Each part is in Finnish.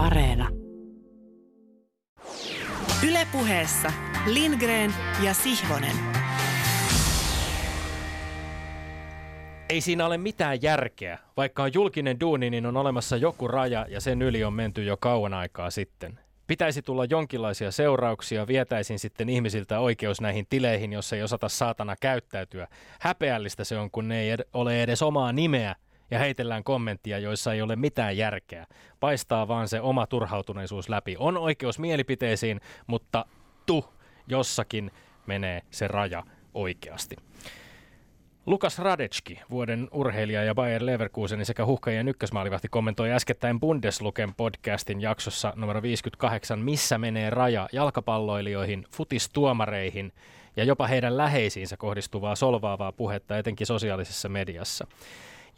Areena. Ylepuheessa Lindgren ja Sihvonen. Ei siinä ole mitään järkeä. Vaikka on julkinen duuni, niin on olemassa joku raja ja sen yli on menty jo kauan aikaa sitten. Pitäisi tulla jonkinlaisia seurauksia, vietäisin sitten ihmisiltä oikeus näihin tileihin, jos ei osata saatana käyttäytyä. Häpeällistä se on, kun ne ei ed- ole edes omaa nimeä ja heitellään kommenttia, joissa ei ole mitään järkeä. Paistaa vaan se oma turhautuneisuus läpi. On oikeus mielipiteisiin, mutta tu, jossakin menee se raja oikeasti. Lukas Radecki, vuoden urheilija ja Bayer Leverkusenin sekä huhkajien ykkösmaalivahti, kommentoi äskettäin Bundesluken podcastin jaksossa numero 58, missä menee raja jalkapalloilijoihin, futistuomareihin ja jopa heidän läheisiinsä kohdistuvaa solvaavaa puhetta etenkin sosiaalisessa mediassa.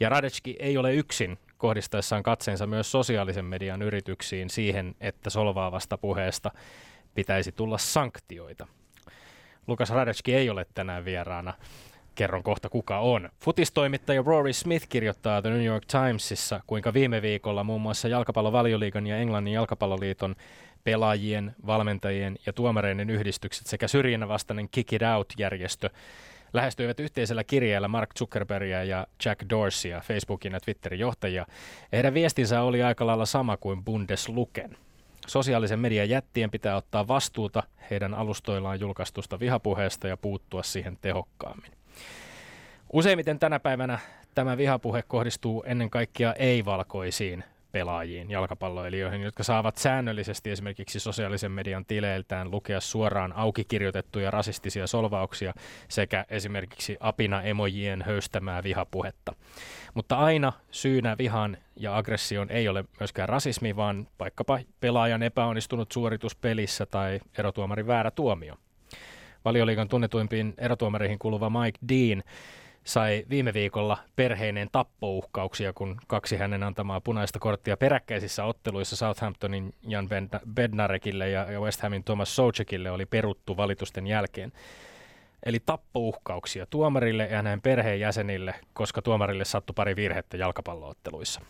Ja Radecki ei ole yksin kohdistaessaan katseensa myös sosiaalisen median yrityksiin siihen, että solvaavasta puheesta pitäisi tulla sanktioita. Lukas Radecki ei ole tänään vieraana. Kerron kohta kuka on. Futistoimittaja Rory Smith kirjoittaa The New York Timesissa, kuinka viime viikolla muun muassa jalkapallon ja Englannin jalkapalloliiton pelaajien, valmentajien ja tuomareiden yhdistykset sekä syrjinnän vastainen Kick It Out-järjestö lähestyivät yhteisellä kirjeellä Mark Zuckerbergia ja Jack Dorseya, Facebookin ja Twitterin johtajia. Heidän viestinsä oli aika lailla sama kuin Bundesluken. Sosiaalisen median jättien pitää ottaa vastuuta heidän alustoillaan julkaistusta vihapuheesta ja puuttua siihen tehokkaammin. Useimmiten tänä päivänä tämä vihapuhe kohdistuu ennen kaikkea ei-valkoisiin pelaajiin, jalkapalloilijoihin, jotka saavat säännöllisesti esimerkiksi sosiaalisen median tileiltään lukea suoraan auki kirjoitettuja rasistisia solvauksia sekä esimerkiksi apina-emojien höystämää vihapuhetta. Mutta aina syynä vihan ja aggression ei ole myöskään rasismi, vaan vaikkapa pelaajan epäonnistunut suoritus pelissä tai erotuomarin väärä tuomio. Valioliikan tunnetuimpiin erotuomareihin kuuluva Mike Dean sai viime viikolla perheineen tappouhkauksia, kun kaksi hänen antamaa punaista korttia peräkkäisissä otteluissa Southamptonin Jan Bednarekille ja West Hamin Thomas Soucekille oli peruttu valitusten jälkeen. Eli tappouhkauksia tuomarille ja hänen perheenjäsenille, koska tuomarille sattui pari virhettä jalkapallootteluissa.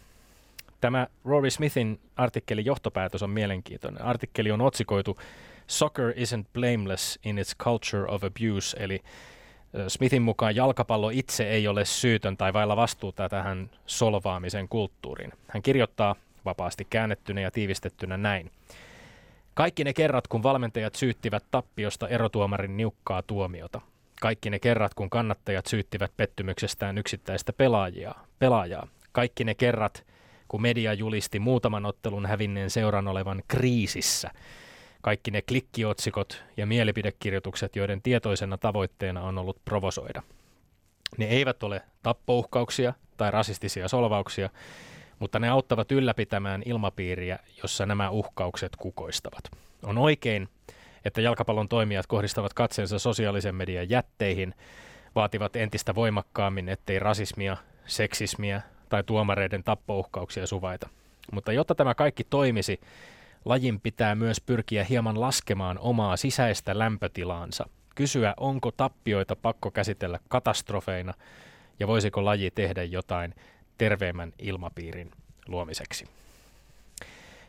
Tämä Rory Smithin artikkelin johtopäätös on mielenkiintoinen. Artikkeli on otsikoitu Soccer isn't blameless in its culture of abuse, eli Smithin mukaan jalkapallo itse ei ole syytön tai vailla vastuuta tähän solvaamisen kulttuuriin. Hän kirjoittaa vapaasti käännettynä ja tiivistettynä näin. Kaikki ne kerrat, kun valmentajat syyttivät tappiosta erotuomarin niukkaa tuomiota. Kaikki ne kerrat, kun kannattajat syyttivät pettymyksestään yksittäistä pelaajaa. pelaajaa. Kaikki ne kerrat, kun media julisti muutaman ottelun hävinneen seuran olevan kriisissä – kaikki ne klikkiotsikot ja mielipidekirjoitukset, joiden tietoisena tavoitteena on ollut provosoida. Ne eivät ole tappouhkauksia tai rasistisia solvauksia, mutta ne auttavat ylläpitämään ilmapiiriä, jossa nämä uhkaukset kukoistavat. On oikein, että jalkapallon toimijat kohdistavat katseensa sosiaalisen median jätteihin, vaativat entistä voimakkaammin, ettei rasismia, seksismiä tai tuomareiden tappouhkauksia suvaita. Mutta jotta tämä kaikki toimisi, Lajin pitää myös pyrkiä hieman laskemaan omaa sisäistä lämpötilaansa, kysyä onko tappioita pakko käsitellä katastrofeina ja voisiko laji tehdä jotain terveemmän ilmapiirin luomiseksi.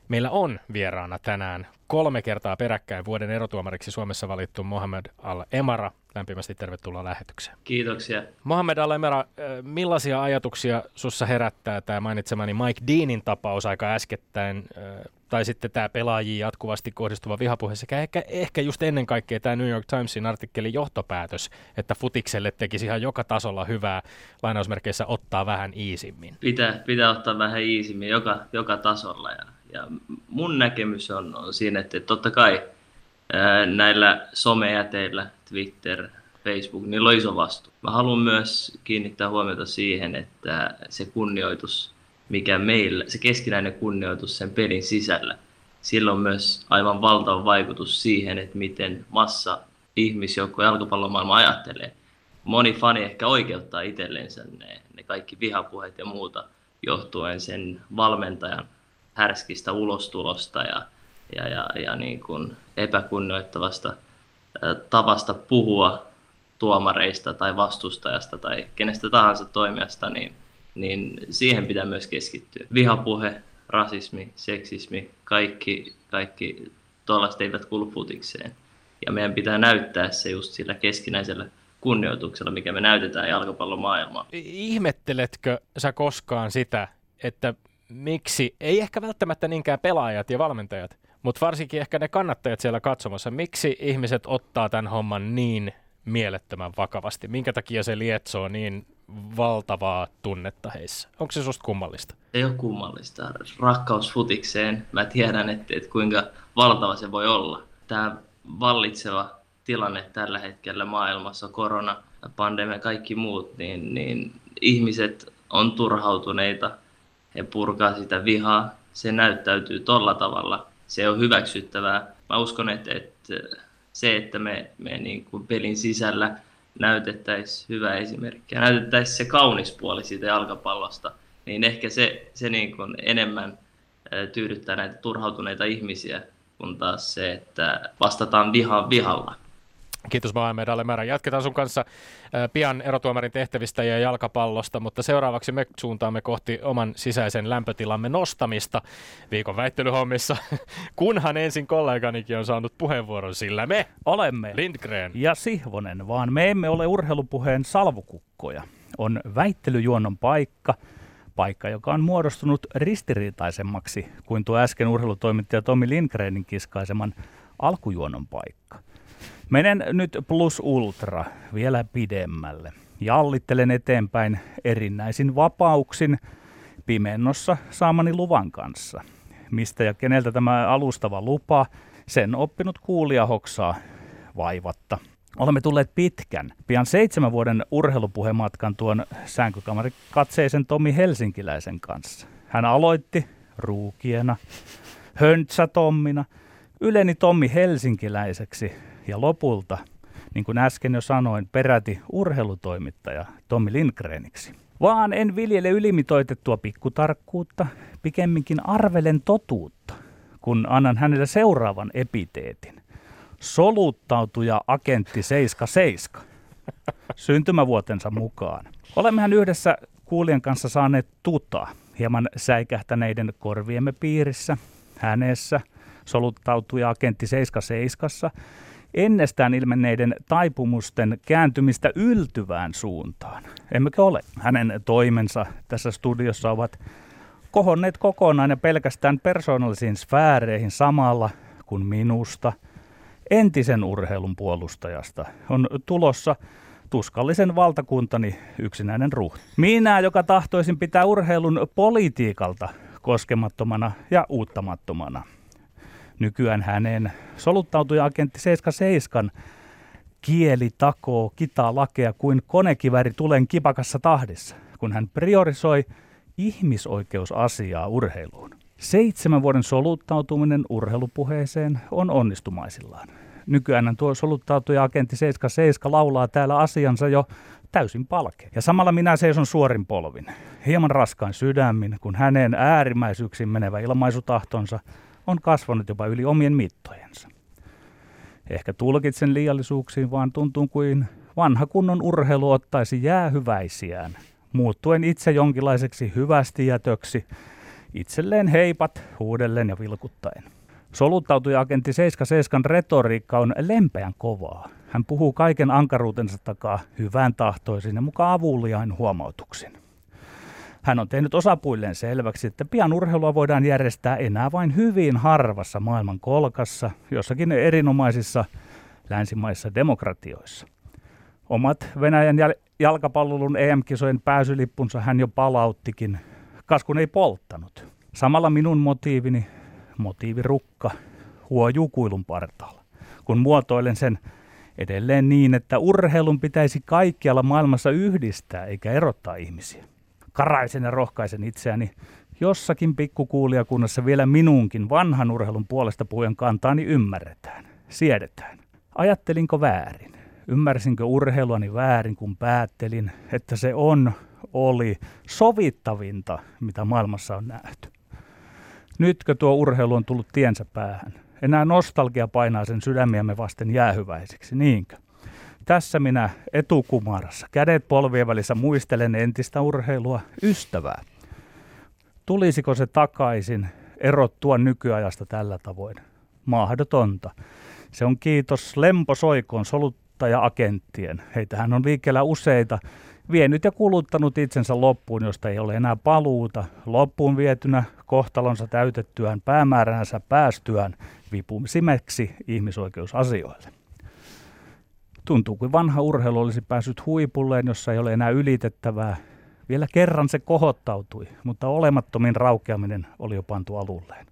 Meillä on vieraana tänään kolme kertaa peräkkäin vuoden erotuomariksi Suomessa valittu Mohamed Al-Emara. Lämpimästi tervetuloa lähetykseen. Kiitoksia. Mohamed Al-Emara, millaisia ajatuksia sussa herättää tämä mainitsemani Mike Deanin tapaus aika äskettäin, tai sitten tämä pelaajiin jatkuvasti kohdistuva vihapuhe, sekä ehkä, ehkä just ennen kaikkea tämä New York Timesin artikkelin johtopäätös, että futikselle tekisi ihan joka tasolla hyvää lainausmerkeissä ottaa vähän iisimmin. Pitää, pitää ottaa vähän iisimmin joka, joka tasolla ja ja mun näkemys on, on siinä, että totta kai näillä somejäteillä, Twitter, Facebook, niillä on iso vastuu. Mä haluan myös kiinnittää huomiota siihen, että se kunnioitus, mikä meillä, se keskinäinen kunnioitus sen pelin sisällä, sillä on myös aivan valtava vaikutus siihen, että miten massa ihmisjoukko jalkapallomaailma ajattelee. Moni fani ehkä oikeuttaa itsellensä ne, ne kaikki vihapuheet ja muuta johtuen sen valmentajan härskistä ulostulosta ja, ja, ja, ja niin kuin epäkunnioittavasta tavasta puhua tuomareista tai vastustajasta tai kenestä tahansa toimijasta, niin, niin siihen pitää myös keskittyä. Vihapuhe rasismi, seksismi, kaikki, kaikki tuollaiset eivät kuulu futikseen. Ja meidän pitää näyttää se just sillä keskinäisellä kunnioituksella, mikä me näytetään jalkapallomaailmaan. Ihmetteletkö sä koskaan sitä, että miksi, ei ehkä välttämättä niinkään pelaajat ja valmentajat, mutta varsinkin ehkä ne kannattajat siellä katsomassa, miksi ihmiset ottaa tämän homman niin mielettömän vakavasti? Minkä takia se lietsoo niin valtavaa tunnetta heissä? Onko se susta kummallista? ei ole kummallista. Rakkaus futikseen, mä tiedän, että, että kuinka valtava se voi olla. Tämä vallitseva tilanne tällä hetkellä maailmassa, korona, pandemia ja kaikki muut, niin, niin ihmiset on turhautuneita, he purkaa sitä vihaa, se näyttäytyy tolla tavalla, se on hyväksyttävää. Mä uskon, että, että se, että me, me niin kuin pelin sisällä näytettäisiin hyvä esimerkki ja näytettäisiin se kaunis puoli siitä jalkapallosta – niin ehkä se, se niin kuin enemmän tyydyttää näitä turhautuneita ihmisiä, kun taas se, että vastataan vihaan vihalla. Kiitos Maailme Dallemäärä. Jatketaan sun kanssa pian erotuomarin tehtävistä ja jalkapallosta, mutta seuraavaksi me suuntaamme kohti oman sisäisen lämpötilamme nostamista viikon väittelyhommissa, kunhan ensin kolleganikin on saanut puheenvuoron, sillä me olemme Lindgren ja Sihvonen, vaan me emme ole urheilupuheen salvukukkoja. On väittelyjuonnon paikka – paikka, joka on muodostunut ristiriitaisemmaksi kuin tuo äsken urheilutoimittaja Tomi Lindgrenin kiskaiseman alkujuonon paikka. Menen nyt plus ultra vielä pidemmälle. Jallittelen eteenpäin erinäisin vapauksin pimennossa saamani luvan kanssa. Mistä ja keneltä tämä alustava lupa, sen oppinut kuulija hoksaa vaivatta. Olemme tulleet pitkän, pian seitsemän vuoden urheilupuhematkan tuon sänkykamari katseisen Tomi Helsinkiläisen kanssa. Hän aloitti ruukiena, höntsä Tommina, yleni Tommi Helsinkiläiseksi ja lopulta, niin kuin äsken jo sanoin, peräti urheilutoimittaja Tommi Lindgreniksi. Vaan en viljele ylimitoitettua pikkutarkkuutta, pikemminkin arvelen totuutta, kun annan hänelle seuraavan epiteetin soluttautuja agentti 77 syntymävuotensa mukaan. Olemmehan yhdessä kuulijan kanssa saaneet tuta hieman säikähtäneiden korviemme piirissä, hänessä, soluttautuja agentti 77 ennestään ilmenneiden taipumusten kääntymistä yltyvään suuntaan. Emmekö ole? Hänen toimensa tässä studiossa ovat kohonneet kokonaan ja pelkästään persoonallisiin sfääreihin samalla kuin minusta – entisen urheilun puolustajasta on tulossa tuskallisen valtakuntani yksinäinen ruh. Minä, joka tahtoisin pitää urheilun politiikalta koskemattomana ja uuttamattomana. Nykyään hänen soluttautuja agentti 77 kieli takoo kitaa lakea kuin konekiväri tulen kipakassa tahdissa, kun hän priorisoi ihmisoikeusasiaa urheiluun. Seitsemän vuoden soluttautuminen urheilupuheeseen on onnistumaisillaan. Nykyään tuo soluttautuja agentti 77 laulaa täällä asiansa jo täysin palke. Ja samalla minä seison suorin polvin, hieman raskain sydämin, kun hänen äärimmäisyyksiin menevä ilmaisutahtonsa on kasvanut jopa yli omien mittojensa. Ehkä tulkitsen liiallisuuksiin, vaan tuntuu kuin vanha kunnon urheilu ottaisi jäähyväisiään, muuttuen itse jonkinlaiseksi hyvästi jätöksi, itselleen heipat, huudellen ja vilkuttaen. Soluttautuja agentti 77 retoriikka on lempeän kovaa. Hän puhuu kaiken ankaruutensa takaa hyvän tahtoisin ja mukaan avuliain huomautuksin. Hän on tehnyt osapuilleen selväksi, että pian urheilua voidaan järjestää enää vain hyvin harvassa maailman kolkassa, jossakin erinomaisissa länsimaissa demokratioissa. Omat Venäjän jalkapallon EM-kisojen pääsylippunsa hän jo palauttikin kas kun ei polttanut. Samalla minun motiivini, motiivirukka, huojuu kuilun partaalla, kun muotoilen sen edelleen niin, että urheilun pitäisi kaikkialla maailmassa yhdistää eikä erottaa ihmisiä. Karaisen ja rohkaisen itseäni jossakin pikkukuulijakunnassa vielä minunkin vanhan urheilun puolesta puhujan kantaani ymmärretään, siedetään. Ajattelinko väärin? Ymmärsinkö urheiluani väärin, kun päättelin, että se on oli sovittavinta, mitä maailmassa on nähty. Nytkö tuo urheilu on tullut tiensä päähän? Enää nostalgia painaa sen sydämiämme vasten jäähyväisiksi, niinkö? Tässä minä etukumarassa, kädet polvien välissä muistelen entistä urheilua, ystävää. Tulisiko se takaisin erottua nykyajasta tällä tavoin? Mahdotonta. Se on kiitos Lempo Soikon soluttaja-agenttien. Heitähän on liikkeellä useita vienyt ja kuluttanut itsensä loppuun, josta ei ole enää paluuta. Loppuun vietynä kohtalonsa täytettyään päämääränsä päästyään vipumisimeksi ihmisoikeusasioille. Tuntuu kuin vanha urheilu olisi päässyt huipulleen, jossa ei ole enää ylitettävää. Vielä kerran se kohottautui, mutta olemattomin raukeaminen oli jo pantu alulleen.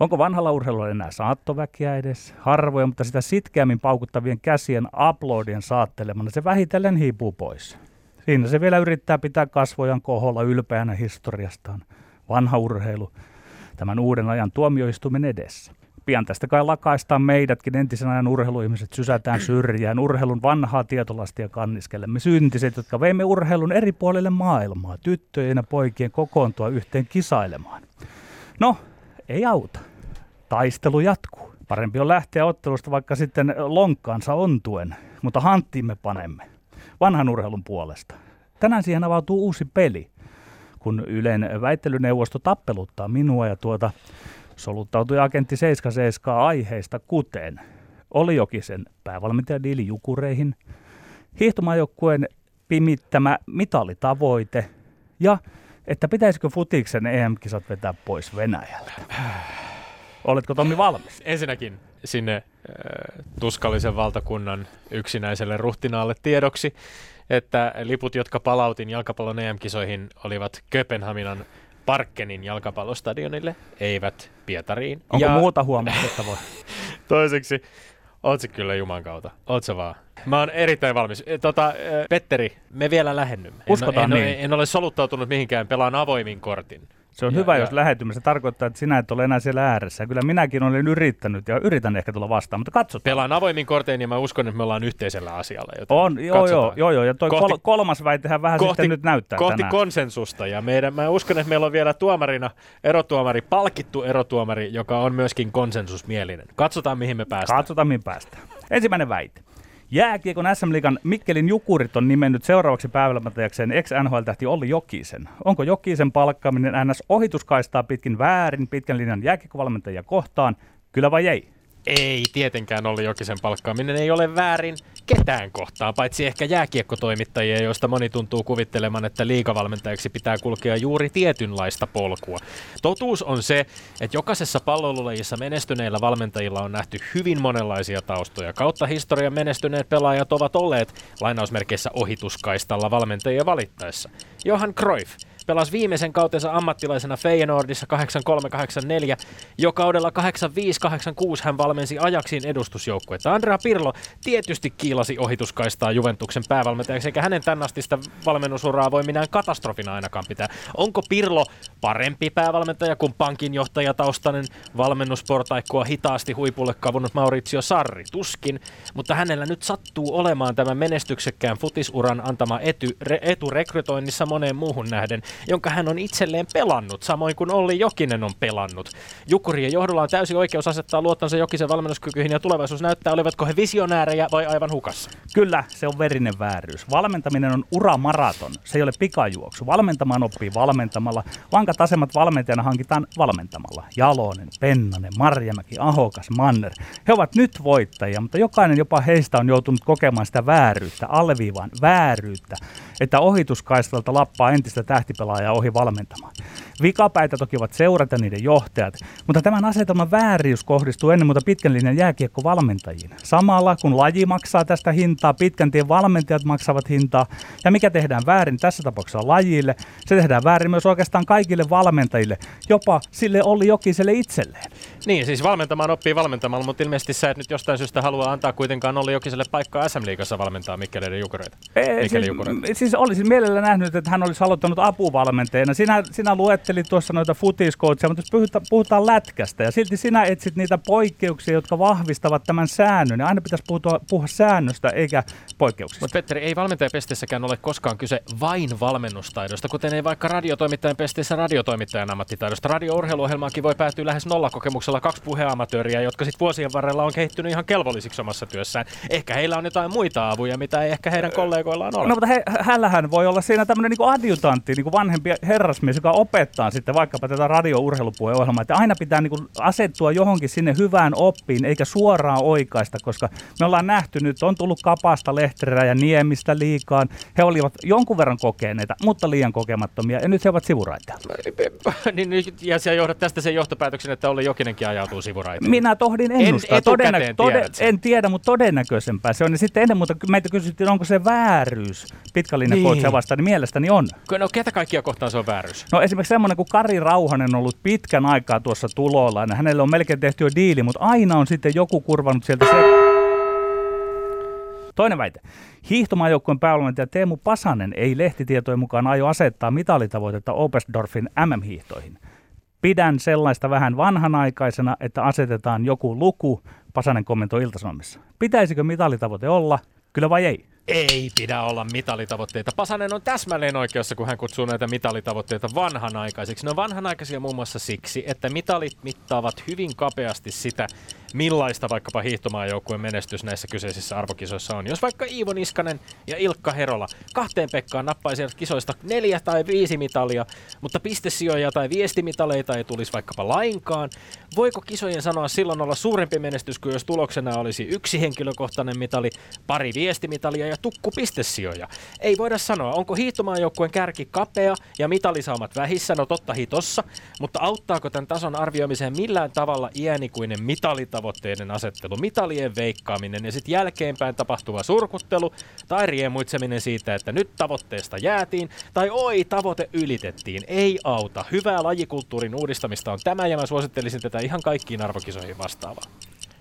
Onko vanhalla urheilulla enää saattoväkiä edes? Harvoja, mutta sitä sitkeämmin paukuttavien käsien uploadien saattelemana se vähitellen hiipuu pois. Siinä se vielä yrittää pitää kasvojan koholla ylpeänä historiastaan. Vanha urheilu tämän uuden ajan tuomioistuimen edessä. Pian tästä kai lakaistaan meidätkin entisen ajan urheiluihmiset sysätään syrjään urheilun vanhaa tietolastia kanniskelemme syntiset, jotka veimme urheilun eri puolille maailmaa, tyttöjen ja poikien kokoontua yhteen kisailemaan. No, ei auta. Taistelu jatkuu. Parempi on lähteä ottelusta vaikka sitten lonkkaansa ontuen, mutta hanttiimme panemme vanhan urheilun puolesta. Tänään siihen avautuu uusi peli, kun Ylen väittelyneuvosto tappeluttaa minua ja tuota soluttautui agentti 77 aiheista kuten oli Jokisen päävalmentaja Dili Jukureihin, hiihtomajoukkueen pimittämä mitalitavoite ja että pitäisikö futiksen EM-kisat vetää pois Venäjältä. Oletko Tommi valmis? Ensinnäkin sinne äh, tuskallisen valtakunnan yksinäiselle ruhtinaalle tiedoksi, että liput, jotka palautin jalkapallon EM-kisoihin, olivat Köpenhaminan Parkkenin jalkapallostadionille, eivät Pietariin. Onko ja... muuta huomattavaa? Toiseksi, oot se kyllä Juman kautta, oot se vaan. Mä oon erittäin valmis. E, tota, e, Petteri, me vielä lähennymme. Uskotaan en, en, niin. en, en ole soluttautunut mihinkään, pelaan avoimin kortin. Se on ja, hyvä, ja... jos lähetymme. Se tarkoittaa, että sinä et ole enää siellä ääressä. Kyllä minäkin olen yrittänyt ja yritän ehkä tulla vastaan, mutta katsotaan. Pelaan avoimin kortein ja mä uskon, että me ollaan yhteisellä asialla. Joten on, joo, joo, joo, joo. Ja toi kohti, kolmas väitehän vähän kohti, sitten nyt näyttää Kohti tänään. konsensusta. Ja meidän, mä uskon, että meillä on vielä tuomarina erotuomari, palkittu erotuomari, joka on myöskin konsensusmielinen. Katsotaan, mihin me päästään. Katsotaan, mihin päästään. Ensimmäinen väite. Jääkiekon SM Liigan Mikkelin Jukurit on nimennyt seuraavaksi päivämätäjäkseen ex-NHL-tähti Olli Jokisen. Onko Jokisen palkkaaminen NS ohituskaistaa pitkin väärin pitkän linjan jääkiekkovalmentajia kohtaan? Kyllä vai ei? Ei tietenkään Olli Jokisen palkkaaminen ei ole väärin ketään kohtaan, paitsi ehkä jääkiekkotoimittajia, joista moni tuntuu kuvittelemaan, että liikavalmentajaksi pitää kulkea juuri tietynlaista polkua. Totuus on se, että jokaisessa pallolulajissa menestyneillä valmentajilla on nähty hyvin monenlaisia taustoja. Kautta historian menestyneet pelaajat ovat olleet lainausmerkeissä ohituskaistalla valmentajia valittaessa. Johan Cruyff, pelasi viimeisen kautensa ammattilaisena Feyenoordissa 8384. Jo kaudella 8586 hän valmensi Ajaxin edustusjoukkuetta. Andrea Pirlo tietysti kiilasi ohituskaistaa Juventuksen päävalmentajaksi, eikä hänen tännastista valmennusuraa voi minään katastrofina ainakaan pitää. Onko Pirlo parempi päävalmentaja kuin pankinjohtajataustainen valmennusportaikkua hitaasti huipulle kavunut Maurizio Sarri? Tuskin, mutta hänellä nyt sattuu olemaan tämän menestyksekkään futisuran antama etu, re, etu rekrytoinnissa moneen muuhun nähden jonka hän on itselleen pelannut, samoin kuin Olli Jokinen on pelannut. Jukurien johdolla on täysi oikeus asettaa luottansa Jokisen valmennuskykyihin ja tulevaisuus näyttää, olivatko he visionäärejä vai aivan hukassa. Kyllä, se on verinen vääryys. Valmentaminen on uramaraton, se ei ole pikajuoksu. Valmentamaan oppii valmentamalla. Vankat asemat valmentajana hankitaan valmentamalla. Jalonen, Pennanen, Marjamäki, Ahokas, Manner. He ovat nyt voittajia, mutta jokainen jopa heistä on joutunut kokemaan sitä vääryyttä, alleviivaan vääryyttä, että ohituskaistalta lappaa entistä tähtipelaa pelaajaa ohi valmentamaan. Vikapäitä toki ovat seurat ja niiden johtajat, mutta tämän asetelman vääriys kohdistuu ennen muuta pitkän linjan jääkiekkovalmentajiin. Samalla kun laji maksaa tästä hintaa, pitkän tien valmentajat maksavat hintaa, ja mikä tehdään väärin tässä tapauksessa lajille, se tehdään väärin myös oikeastaan kaikille valmentajille, jopa sille oli Jokiselle itselleen. Niin, siis valmentamaan oppii valmentamalla, mutta ilmeisesti sä et nyt jostain syystä halua antaa kuitenkaan Olli Jokiselle paikkaa SM-liigassa valmentaa Mikkeleiden jukureita. Ei, siis, siis olisin mielellä nähnyt, että hän olisi aloittanut apuvalmentajana. Sinä, sinä luettelit tuossa noita futiskoutsia, mutta jos puhutaan, puhutaan lätkästä ja silti sinä etsit niitä poikkeuksia, jotka vahvistavat tämän säännön. Ja aina pitäisi puhua, puhua säännöstä eikä poikkeuksista. Mutta Petteri, ei valmentajapestessäkään ole koskaan kyse vain valmennustaidosta, kuten ei vaikka radiotoimittajan pesteessä radiotoimittajan ammattitaidosta. Radio-urheiluohjelmaankin voi päätyä lähes nollakokemuksella olla kaksi puheamatööriä, jotka sitten vuosien varrella on kehittynyt ihan kelvollisiksi omassa työssään. Ehkä heillä on jotain muita avuja, mitä ei ehkä heidän kollegoillaan ole. No mutta he, hänellähän voi olla siinä tämmöinen niin adjutantti, niin kuin vanhempi herrasmies, joka opettaa sitten vaikkapa tätä radio-urheilupuolen ohjelmaa, että aina pitää niin kuin asettua johonkin sinne hyvään oppiin, eikä suoraan oikaista, koska me ollaan nähty nyt, on tullut Kapasta, Lehterää ja Niemistä liikaan. He olivat jonkun verran kokeneita, mutta liian kokemattomia, ja nyt he ovat sivuraiteilla. niin, ja sä johdat tästä sen johtopäätöksen, että Olli Jokinenkin ajautuu sivuraiteille. Minä tohdin ennustaa. En, Todennä- tode- en tiedä, mutta todennäköisempää se on. Ja sitten ennen muuta meitä kysyttiin, onko se vääryys pitkälinjan niin. Niin. vastaan, niin mielestäni on. No ketä kaikkia kohtaan se on vääryys? No esimerkiksi semmoinen kuin Kari Rauhanen on ollut pitkän aikaa tuossa tulolla. ja Hänelle on melkein tehty jo diili, mutta aina on sitten joku kurvannut sieltä se... Toinen väite. Hiihtomaajoukkueen päävalmentaja Teemu Pasanen ei lehtitietojen mukaan aio asettaa mitalitavoitetta Opesdorfin MM-hiihtoihin. Pidän sellaista vähän vanhanaikaisena, että asetetaan joku luku, Pasanen kommentoi Iltasanomissa. Pitäisikö mitalitavoite olla, kyllä vai ei? Ei pidä olla mitalitavoitteita. Pasanen on täsmälleen oikeassa, kun hän kutsuu näitä mitalitavoitteita vanhanaikaisiksi. Ne on vanhanaikaisia muun muassa siksi, että mitalit mittaavat hyvin kapeasti sitä, millaista vaikkapa hiihtomaajoukkueen menestys näissä kyseisissä arvokisoissa on. Jos vaikka Iivo Niskanen ja Ilkka Herola kahteen Pekkaan nappaisivat kisoista neljä tai viisi mitalia, mutta pistesijoja tai viestimitaleita ei tulisi vaikkapa lainkaan, voiko kisojen sanoa silloin olla suurempi menestys kuin jos tuloksena olisi yksi henkilökohtainen mitali, pari viestimitalia ja tukku pistesijoja? Ei voida sanoa, onko hiihtomaajoukkueen kärki kapea ja mitalisaamat vähissä, no totta hitossa, mutta auttaako tämän tason arvioimiseen millään tavalla iänikuinen mitalitavoitteiden asettelu, mitalien veikkaaminen ja sitten jälkeenpäin tapahtuva surkuttelu tai riemuitseminen siitä, että nyt tavoitteesta jäätiin tai oi, tavoite ylitettiin. Ei auta. Hyvää lajikulttuurin uudistamista on tämä ja mä suosittelisin tätä ihan kaikkiin arvokisoihin vastaavaan.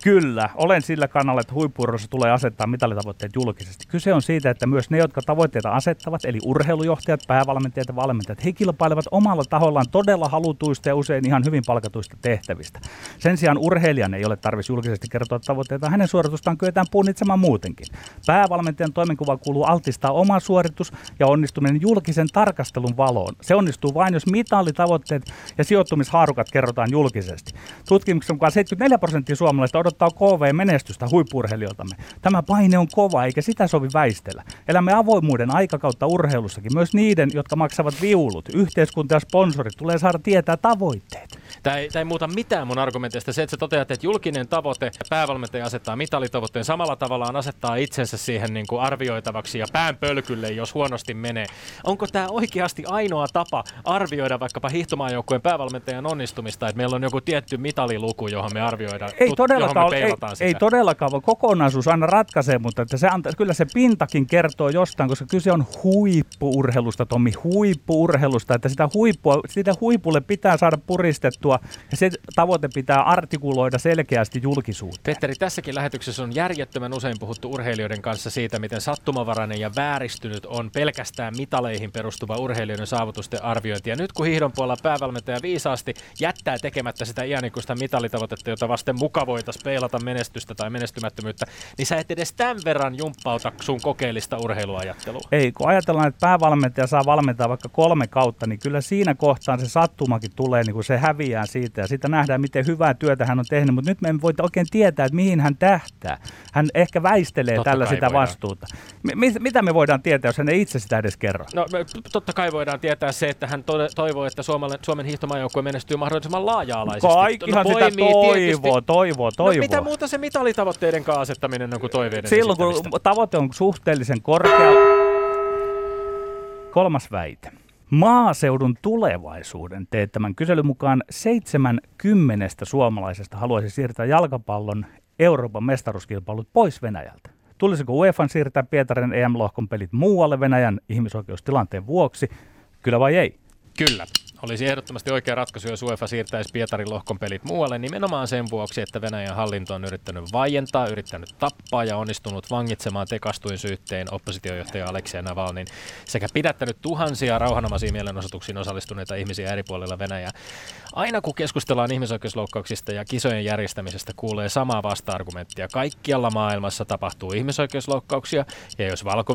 Kyllä, olen sillä kannalla, että huippuurheilussa tulee asettaa mitalitavoitteet julkisesti. Kyse on siitä, että myös ne, jotka tavoitteita asettavat, eli urheilujohtajat, päävalmentajat ja valmentajat, he kilpailevat omalla tahollaan todella halutuista ja usein ihan hyvin palkatuista tehtävistä. Sen sijaan urheilijan ei ole tarvitsisi julkisesti kertoa tavoitteita, hänen suoritustaan kyetään punnitsemaan muutenkin. Päävalmentajan toimenkuva kuuluu altistaa oma suoritus ja onnistuminen julkisen tarkastelun valoon. Se onnistuu vain, jos mitalitavoitteet ja sijoittumishaarukat kerrotaan julkisesti. Tutkimuksen mukaan 74 prosenttia suomalaisista odottaa KV-menestystä huippurheilijoiltamme. Tämä paine on kova, eikä sitä sovi väistellä. Elämme avoimuuden aikakautta urheilussakin. Myös niiden, jotka maksavat viulut, yhteiskunta ja sponsorit tulee saada tietää tavoitteet. Tämä ei, tämä ei muuta mitään mun argumenteista. Se, että sä toteat, että julkinen tavoite, päävalmentaja asettaa mitalitavoitteen samalla tavallaan asettaa itsensä siihen niin kuin arvioitavaksi ja pään pölkylle, jos huonosti menee. Onko tämä oikeasti ainoa tapa arvioida vaikkapa hiihtomaajoukkueen päävalmentajan onnistumista, että meillä on joku tietty mitaliluku, johon me arvioidaan, Ei tut- todellakaan, ole- ei, sitä? ei todellakaan, vaan kokonaisuus aina ratkaisee, mutta että se antaa, kyllä se pintakin kertoo jostain, koska kyse on huippuurheilusta, Tommi, huippuurheilusta, että sitä, huippua, sitä huipulle pitää saada puristettua ja se tavoite pitää artikuloida selkeästi julkisuuteen. Petteri, tässäkin lähetyksessä on järjettömän usein puhuttu urheilijoiden kanssa siitä, miten sattumavarainen ja vääristynyt on pelkästään mitaleihin perustuva urheilijoiden saavutusten arviointi. Ja nyt kun hiihdon puolella päävalmentaja viisaasti jättää tekemättä sitä iänikuista mitalitavoitetta, jota vasten muka voitaisiin peilata menestystä tai menestymättömyyttä, niin sä et edes tämän verran jumppauta sun kokeellista urheiluajattelua. Ei, kun ajatellaan, että päävalmentaja saa valmentaa vaikka kolme kautta, niin kyllä siinä kohtaan se sattumakin tulee, niin kuin se häviää siitä ja siitä nähdään, miten hyvää työtä hän on tehnyt, mutta nyt me emme voi oikein tietää, että mihin hän tähtää. Hän ehkä väistelee Totta tällä sitä voidaan. vastuuta. Mi- mitä me voidaan tietää, jos hän ei itse sitä edes kerro? No me- totta kai voidaan tietää se, että hän tode- toivoo, että Suomen, Suomen hiihtomaajoukkue menestyy mahdollisimman laaja-alaisesti. Kaikkihan No, sitä poimii tietysti- toivoo, toivoo, toivoo. Mitä muuta se mitalitavoitteiden kanssa asettaminen on kuin toiveiden Silloin kun tavoite on suhteellisen korkea. Kolmas väite. Maaseudun tulevaisuuden teettämän kyselyn mukaan seitsemän kymmenestä suomalaisesta haluaisi siirtää jalkapallon Euroopan mestaruuskilpailut pois Venäjältä. Tulisiko UEFan siirtää Pietarin EM-lohkon pelit muualle Venäjän ihmisoikeustilanteen vuoksi? Kyllä vai ei? Kyllä. Olisi ehdottomasti oikea ratkaisu, jos UEFA siirtäisi Pietarin lohkon pelit muualle nimenomaan sen vuoksi, että Venäjän hallinto on yrittänyt vaientaa, yrittänyt tappaa ja onnistunut vangitsemaan tekastuin syytteen oppositiojohtaja Aleksei Navalnin sekä pidättänyt tuhansia rauhanomaisiin mielenosoituksiin osallistuneita ihmisiä eri puolilla Venäjää. Aina kun keskustellaan ihmisoikeusloukkauksista ja kisojen järjestämisestä, kuulee samaa vasta-argumenttia. Kaikkialla maailmassa tapahtuu ihmisoikeusloukkauksia, ja jos valko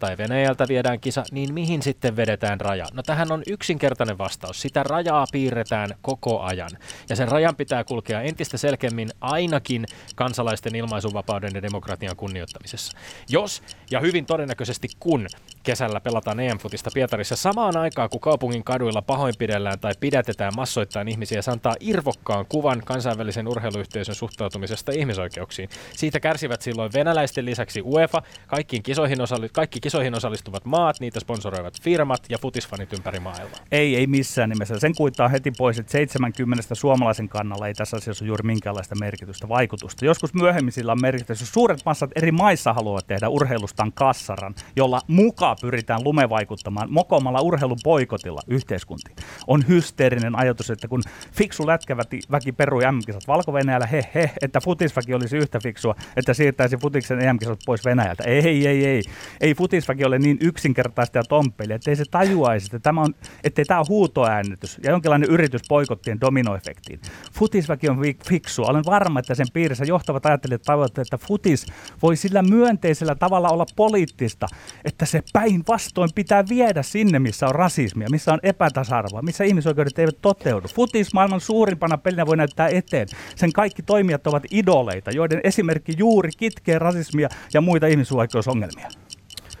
tai Venäjältä viedään kisa, niin mihin sitten vedetään raja? No tähän on yksinkertainen vastaus. Vastaus. Sitä rajaa piirretään koko ajan. Ja sen rajan pitää kulkea entistä selkeämmin ainakin kansalaisten ilmaisuvapauden ja demokratian kunnioittamisessa. Jos, ja hyvin todennäköisesti kun, kesällä pelataan EM-futista Pietarissa samaan aikaan, kun kaupungin kaduilla pahoinpidellään tai pidätetään massoittain ihmisiä, se antaa irvokkaan kuvan kansainvälisen urheiluyhteisön suhtautumisesta ihmisoikeuksiin. Siitä kärsivät silloin venäläisten lisäksi UEFA, kaikkiin kisoihin osalli- kaikki kisoihin osallistuvat maat, niitä sponsoroivat firmat ja futisfanit ympäri maailmaa. Ei, ei missään nimessä. Sen kuittaa heti pois, että 70 suomalaisen kannalla ei tässä asiassa ole juuri minkäänlaista merkitystä, vaikutusta. Joskus myöhemmin sillä on merkitystä. Suuret massat eri maissa haluavat tehdä urheilustaan kassaran, jolla mukaan pyritään lumevaikuttamaan mokomalla urheilun poikotilla yhteiskuntiin. On hysteerinen ajatus, että kun fiksu lätkäväki perui M-kisat valko he he, että futisväki olisi yhtä fiksua, että siirtäisi futiksen EM-kisat pois Venäjältä. Ei, ei, ei, ei. Ei futisväki ole niin yksinkertaista ja tomppeli, ettei se tajuaisi, että tämä on, ettei tämä on huutoäännetys ja jonkinlainen yritys poikottien dominoefektiin. Futisväki on fiksua. Olen varma, että sen piirissä johtavat ajattelijat tavoitteet, että futis voi sillä myönteisellä tavalla olla poliittista, että se päinvastoin pitää viedä sinne, missä on rasismia, missä on epätasa-arvoa, missä ihmisoikeudet eivät toteudu. Futis maailman suurimpana pelinä voi näyttää eteen. Sen kaikki toimijat ovat idoleita, joiden esimerkki juuri kitkee rasismia ja muita ihmisoikeusongelmia.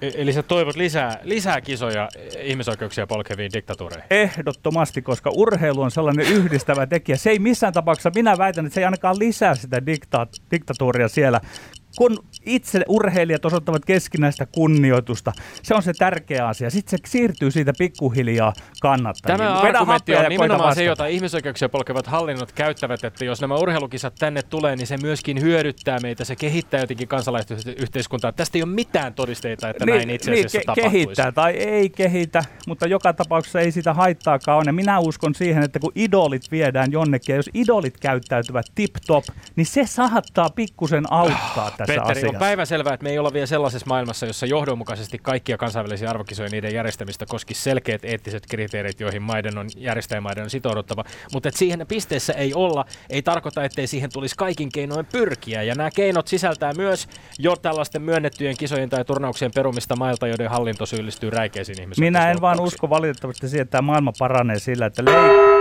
E- eli sä toivot lisää, lisää kisoja ihmisoikeuksia polkeviin diktatuureihin? Ehdottomasti, koska urheilu on sellainen yhdistävä tekijä. Se ei missään tapauksessa, minä väitän, että se ei ainakaan lisää sitä dikta- diktatuuria siellä, kun itse urheilijat osoittavat keskinäistä kunnioitusta, se on se tärkeä asia. Sitten se siirtyy siitä pikkuhiljaa kannattajille. Tämä Vedä argumentti on nimenomaan se, jota ihmisoikeuksia polkevat hallinnot käyttävät, että jos nämä urheilukisat tänne tulee, niin se myöskin hyödyttää meitä, se kehittää jotenkin kansalaisyhteiskuntaa. Tästä ei ole mitään todisteita, että niin, näin itse niin, asiassa niin, ke- tapahtuisi. Kehittää tai ei kehitä, mutta joka tapauksessa ei sitä haittaakaan ole. Minä uskon siihen, että kun idolit viedään jonnekin, ja jos idolit käyttäytyvät tip-top, niin se saattaa pikkusen auttaa tässä Petteri, asiassa. on päivänselvää, että me ei olla vielä sellaisessa maailmassa, jossa johdonmukaisesti kaikkia kansainvälisiä arvokisoja niiden järjestämistä koski selkeät eettiset kriteerit, joihin maiden on, järjestäjämaiden on sitouduttava. Mutta että siihen pisteessä ei olla, ei tarkoita, ettei siihen tulisi kaikin keinoin pyrkiä. Ja nämä keinot sisältää myös jo tällaisten myönnettyjen kisojen tai turnauksien perumista mailta, joiden hallinto syyllistyy räikeisiin ihmisiin. Minä en vaan usko valitettavasti siihen, että tämä maailma paranee sillä, että leik-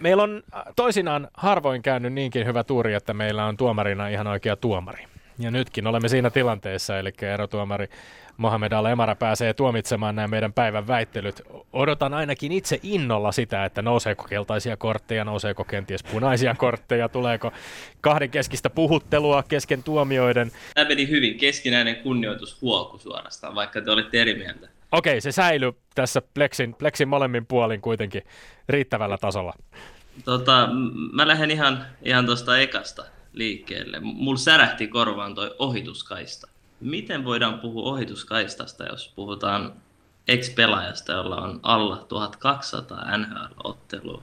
Meillä on äh, toisinaan harvoin käynyt niinkin hyvä tuuri, että meillä on tuomarina ihan oikea tuomari. Ja nytkin olemme siinä tilanteessa, eli erotuomari Mohamed Al-Emara pääsee tuomitsemaan nämä meidän päivän väittelyt. Odotan ainakin itse innolla sitä, että nouseeko keltaisia kortteja, nouseeko kenties punaisia kortteja, tuleeko kahden keskistä puhuttelua kesken tuomioiden. Tämä meni hyvin, keskinäinen kunnioitus huoku suorastaan, vaikka te olitte eri mieltä. Okei, se säilyy tässä Plexin, Plexin molemmin puolin kuitenkin riittävällä tasolla. Tota, mä lähden ihan, ihan tuosta ekasta liikkeelle. Mulla särähti korvaan toi ohituskaista. Miten voidaan puhua ohituskaistasta, jos puhutaan ex-pelaajasta, jolla on alla 1200 NHL-ottelua,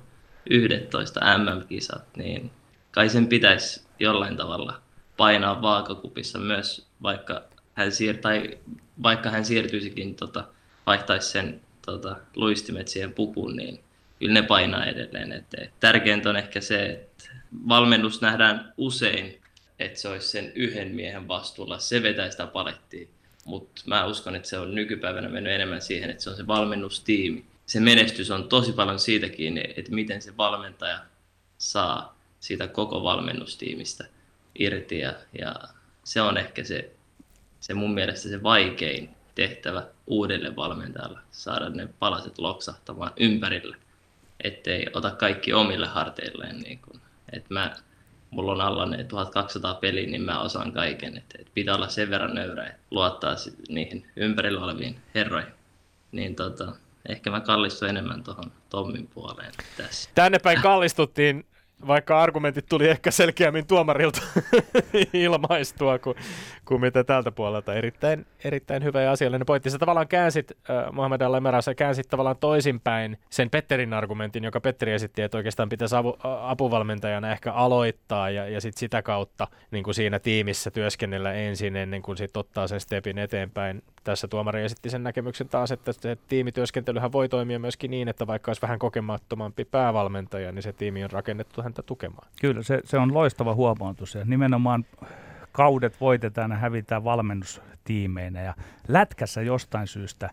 11 MM-kisat, niin kai sen pitäisi jollain tavalla painaa vaakakupissa myös, vaikka hän, siir- tai vaikka hän siirtyisikin, tota, vaihtaisi sen tota, luistimet siihen pukuun, niin kyllä ne painaa edelleen. Et, et tärkeintä on ehkä se, että valmennus nähdään usein, että se olisi sen yhden miehen vastuulla, se vetää sitä palettia. Mutta mä uskon, että se on nykypäivänä mennyt enemmän siihen, että se on se valmennustiimi. Se menestys on tosi paljon siitä kiinni, että miten se valmentaja saa siitä koko valmennustiimistä irti. Ja, ja se on ehkä se, se mun mielestä se vaikein tehtävä uudelle valmentajalle, saada ne palaset loksahtamaan ympärille ettei ota kaikki omille harteilleen. Niin kun, et mä, mulla on alla ne 1200 peliä, niin mä osaan kaiken. Et, et pitää olla sen verran nöyrä, että luottaa niihin ympärillä oleviin herroihin. Niin tota, ehkä mä kallistun enemmän tuohon Tommin puoleen tässä. Tänne päin kallistuttiin vaikka argumentit tuli ehkä selkeämmin tuomarilta ilmaistua kuin, kuin mitä tältä puolelta. Erittäin, erittäin hyvä ja asiallinen pointti. Sä tavallaan käänsit, äh, Mohamed al sä käänsit tavallaan toisinpäin sen Petterin argumentin, joka Petteri esitti, että oikeastaan pitäisi apu, apuvalmentajana ehkä aloittaa ja, ja sit sitä kautta niin kuin siinä tiimissä työskennellä ensin ennen kuin sit ottaa sen stepin eteenpäin. Tässä tuomari esitti sen näkemyksen taas, että se tiimityöskentelyhän voi toimia myöskin niin, että vaikka olisi vähän kokemattomampi päävalmentaja, niin se tiimi on rakennettu häntä tukemaan. Kyllä, se, se on loistava huomautus ja nimenomaan kaudet voitetaan ja hävitään valmennustiimeinä ja lätkässä jostain syystä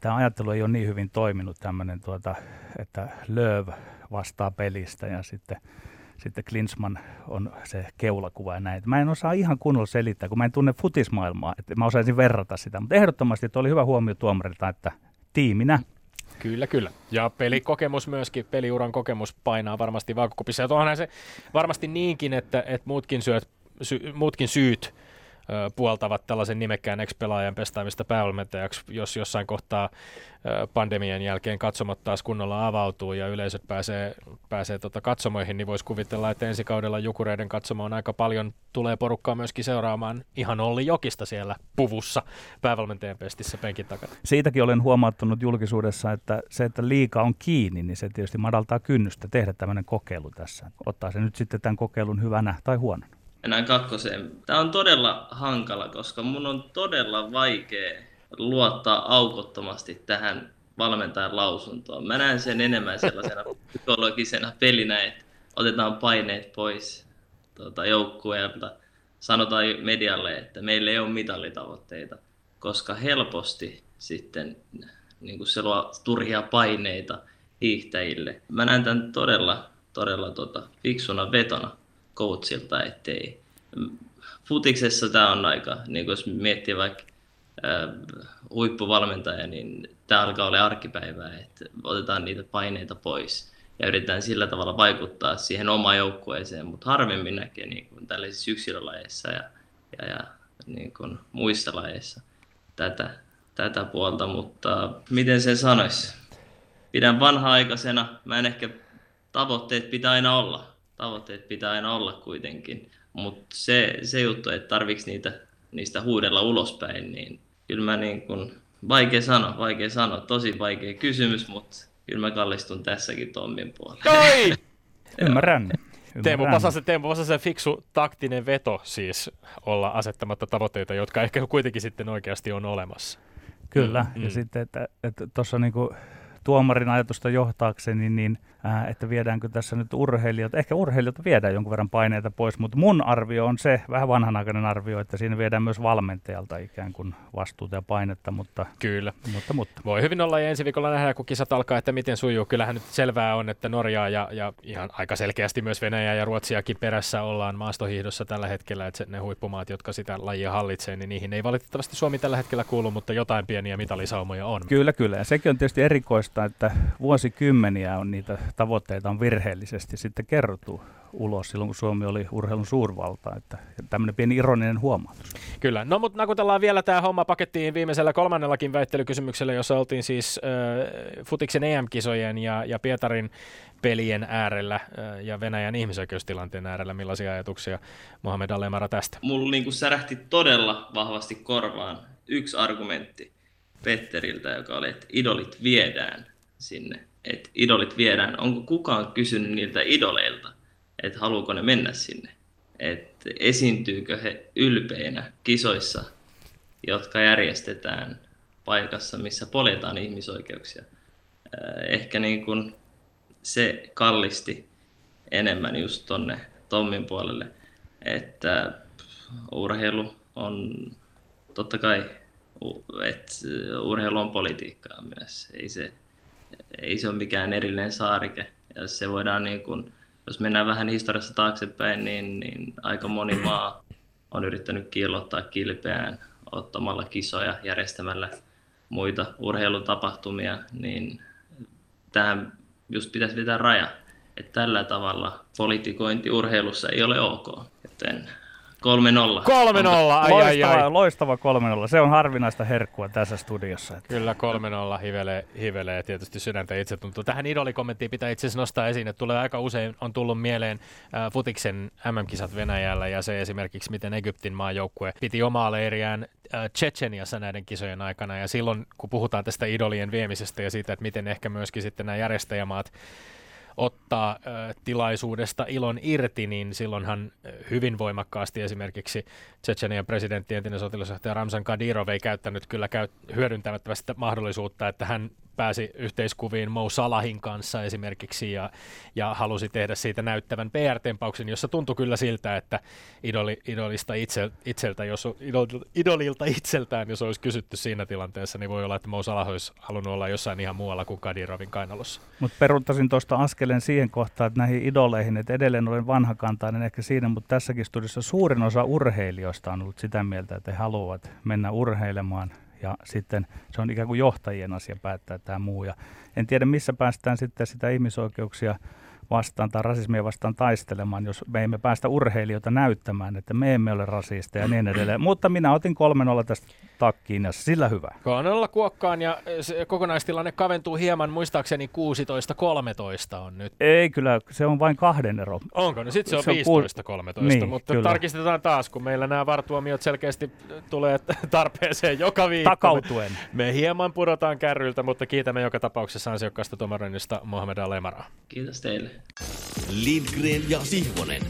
tämä ajattelu ei ole niin hyvin toiminut tämmöinen, tuota, että Lööv vastaa pelistä ja sitten sitten Klinsman on se keulakuva ja näin. Mä en osaa ihan kunnolla selittää, kun mä en tunne futismaailmaa, että mä osaisin verrata sitä. Mutta ehdottomasti että oli hyvä huomio tuomarilta, että tiiminä Kyllä, kyllä. Ja pelikokemus myöskin, peliuran kokemus painaa varmasti vaakakupissa. Ja se varmasti niinkin, että, että muutkin, syöt, sy, muutkin syyt puoltavat tällaisen nimekkään ex-pelaajan pestaamista päävalmentajaksi, jos jossain kohtaa pandemian jälkeen katsomat taas kunnolla avautuu ja yleisöt pääsee, pääsee tota katsomoihin, niin voisi kuvitella, että ensi kaudella Jukureiden katsomoon aika paljon tulee porukkaa myöskin seuraamaan ihan Olli Jokista siellä puvussa päävalmentajan pestissä penkin takana. Siitäkin olen huomauttanut julkisuudessa, että se, että liika on kiinni, niin se tietysti madaltaa kynnystä tehdä tämmöinen kokeilu tässä. Ottaa se nyt sitten tämän kokeilun hyvänä tai huonona mennään kakkoseen. Tämä on todella hankala, koska mun on todella vaikea luottaa aukottomasti tähän valmentajan lausuntoon. Mä näen sen enemmän sellaisena psykologisena pelinä, että otetaan paineet pois tuota, joukkueelta. Sanotaan medialle, että meillä ei ole mitallitavoitteita, koska helposti sitten niin kuin se luo turhia paineita hiihtäjille. Mä näen tämän todella, todella tota, fiksuna vetona coachilta, ettei futiksessa tämä on aika, niin jos miettii vaikka äh, huippuvalmentaja, niin tämä alkaa olla arkipäivää, että otetaan niitä paineita pois ja yritetään sillä tavalla vaikuttaa siihen omaan joukkueeseen, mutta harvemmin näkee niin kuin tällaisissa yksilölajeissa ja, ja, ja niin kuin muissa lajeissa tätä, tätä puolta, mutta miten sen sanoisi? Pidän vanha-aikaisena, mä en ehkä, tavoitteet pitää aina olla, tavoitteet pitää aina olla kuitenkin. Mutta se, se juttu, että tarviks niitä, niistä huudella ulospäin, niin kyllä mä niin kun, vaikea sanoa, vaikea sanoa, tosi vaikea kysymys, mutta kyllä mä kallistun tässäkin Tommin puolelle. Toi! Ymmärrän. Teemu Pasasen, Teemu Pasasen fiksu taktinen veto siis olla asettamatta tavoitteita, jotka ehkä kuitenkin sitten oikeasti on olemassa. Kyllä, mm, ja sitten, että tuossa että niinku tuomarin ajatusta johtaakseni, niin ää, että viedäänkö tässä nyt urheilijat, ehkä urheilijat viedään jonkun verran paineita pois, mutta mun arvio on se, vähän vanhanaikainen arvio, että siinä viedään myös valmentajalta ikään kuin vastuuta ja painetta, mutta... Kyllä. Mutta, mutta. Voi hyvin olla ja ensi viikolla nähdään, kun kisat alkaa, että miten sujuu. Kyllähän nyt selvää on, että Norjaa ja, ja ihan aika selkeästi myös Venäjä ja Ruotsiakin perässä ollaan maastohiihdossa tällä hetkellä, että ne huippumaat, jotka sitä lajia hallitsee, niin niihin ei valitettavasti Suomi tällä hetkellä kuulu, mutta jotain pieniä mitalisaumoja on. Kyllä, kyllä. Ja sekin on tietysti erikoista, että vuosikymmeniä on niitä tavoitteita on virheellisesti sitten kerrottu ulos silloin, kun Suomi oli urheilun suurvalta. Että tämmöinen pieni ironinen huomautus. Kyllä. No mutta nakutellaan vielä tämä homma pakettiin viimeisellä kolmannellakin väittelykysymyksellä, jossa oltiin siis äh, Futiksen EM-kisojen ja, ja Pietarin pelien äärellä äh, ja Venäjän ihmisoikeustilanteen äärellä. Millaisia ajatuksia Mohamed Alemara tästä? Mulla niin särähti todella vahvasti korvaan yksi argumentti Petteriltä, joka oli, että idolit viedään sinne että idolit viedään. Onko kukaan kysynyt niiltä idoleilta, että haluuko ne mennä sinne? Että esiintyykö he ylpeinä kisoissa, jotka järjestetään paikassa, missä poljetaan ihmisoikeuksia. Ehkä niin kuin se kallisti enemmän just tonne Tommin puolelle, että urheilu on totta kai, että urheilu on politiikkaa myös. Ei se, ei se ole mikään erillinen saarike. Ja se voidaan, niin kuin, jos mennään vähän historiassa taaksepäin, niin, niin aika moni maa on yrittänyt kiillottaa kilpeään ottamalla kisoja, järjestämällä muita urheilutapahtumia, niin tähän just pitäisi vetää raja. Että tällä tavalla politikointi urheilussa ei ole ok. Joten 3-0. 3-0, ai, loistava, ai, ai. loistava 3-0. Se on harvinaista herkkua tässä studiossa. Että. Kyllä 3-0 hivelee, hivelee tietysti sydäntä itse tuntuu. Tähän idolikommenttiin pitää itse asiassa nostaa esiin, että tulee aika usein on tullut mieleen äh, Futiksen MM-kisat Venäjällä ja se esimerkiksi, miten Egyptin maajoukkue piti omaa leiriään äh, Tsetseniassa näiden kisojen aikana ja silloin, kun puhutaan tästä idolien viemisestä ja siitä, että miten ehkä myöskin sitten nämä järjestäjämaat ottaa tilaisuudesta ilon irti, niin silloinhan hyvin voimakkaasti esimerkiksi Tsetsenian presidentti, entinen sotilasjohtaja Ramzan Kadyrov ei käyttänyt kyllä käy, hyödyntämättä sitä mahdollisuutta, että hän pääsi yhteiskuviin Mo Salahin kanssa esimerkiksi ja, ja halusi tehdä siitä näyttävän PR-tempauksen, jossa tuntui kyllä siltä, että idoli, idolista itse, itseltä, jos, idol, idolilta itseltään, jos olisi kysytty siinä tilanteessa, niin voi olla, että Mo Salah olisi halunnut olla jossain ihan muualla kuin Kadirovin kainalossa. Mutta peruuttaisin tuosta askeleen siihen kohtaan, että näihin idoleihin, että edelleen olen vanhakantainen ehkä siinä, mutta tässäkin studiossa suurin osa urheilijoista on ollut sitä mieltä, että he haluavat mennä urheilemaan ja sitten se on ikään kuin johtajien asia päättää tämä muu. Ja en tiedä, missä päästään sitten sitä ihmisoikeuksia vastaan tai rasismia vastaan taistelemaan, jos me emme päästä urheilijoita näyttämään, että me emme ole rasisteja ja niin edelleen. Mutta minä otin 3-0 tästä takkiin ja sillä hyvä. 3 kuokkaan ja se kokonaistilanne kaventuu hieman, muistaakseni 16-13 on nyt. Ei kyllä, se on vain kahden ero. Onko? No sitten se on, se on 15-13, niin, mutta kyllä. tarkistetaan taas, kun meillä nämä vartuomiot selkeästi tulee tarpeeseen joka viikko. Takautuen. Me, me hieman pudotaan kärryltä, mutta kiitämme joka tapauksessa ansiokkaasta tomaroinnista Mohamed Alemara. Kiitos teille. Lindgren ja Sihvonen.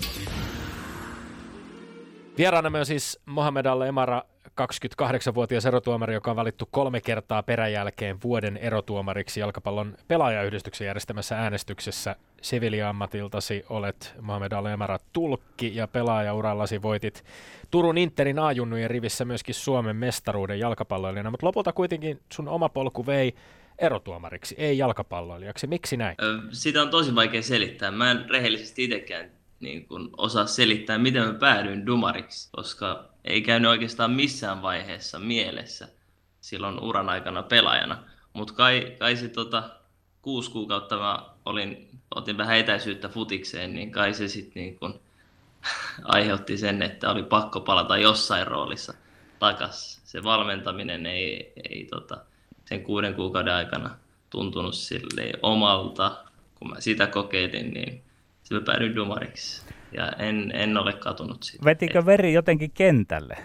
Vieraanamme on siis Mohamed Al-Emara, 28-vuotias erotuomari, joka on valittu kolme kertaa peräjälkeen vuoden erotuomariksi jalkapallon pelaajayhdistyksen järjestämässä äänestyksessä. Sivilia-ammatiltasi olet Mohamed Al-Emara tulkki ja pelaajaurallasi voitit Turun Interin A-junnujen rivissä myöskin Suomen mestaruuden jalkapalloilijana, mutta lopulta kuitenkin sun oma polku vei erotuomariksi, ei jalkapalloilijaksi. Miksi näin? Sitä on tosi vaikea selittää. Mä en rehellisesti itsekään niin kun osaa selittää, miten mä päädyin dumariksi, koska ei käynyt oikeastaan missään vaiheessa mielessä silloin uran aikana pelaajana. Mutta kai, kai se tota, kuusi kuukautta mä olin, otin vähän etäisyyttä futikseen, niin kai se sitten niin aiheutti sen, että oli pakko palata jossain roolissa takas. Se valmentaminen ei, ei tota, sen kuuden kuukauden aikana tuntunut sille omalta. Kun mä sitä kokeilin, niin se päädyin dumariksi. Ja en, en ole katunut sitä. Vetikö veri jotenkin kentälle?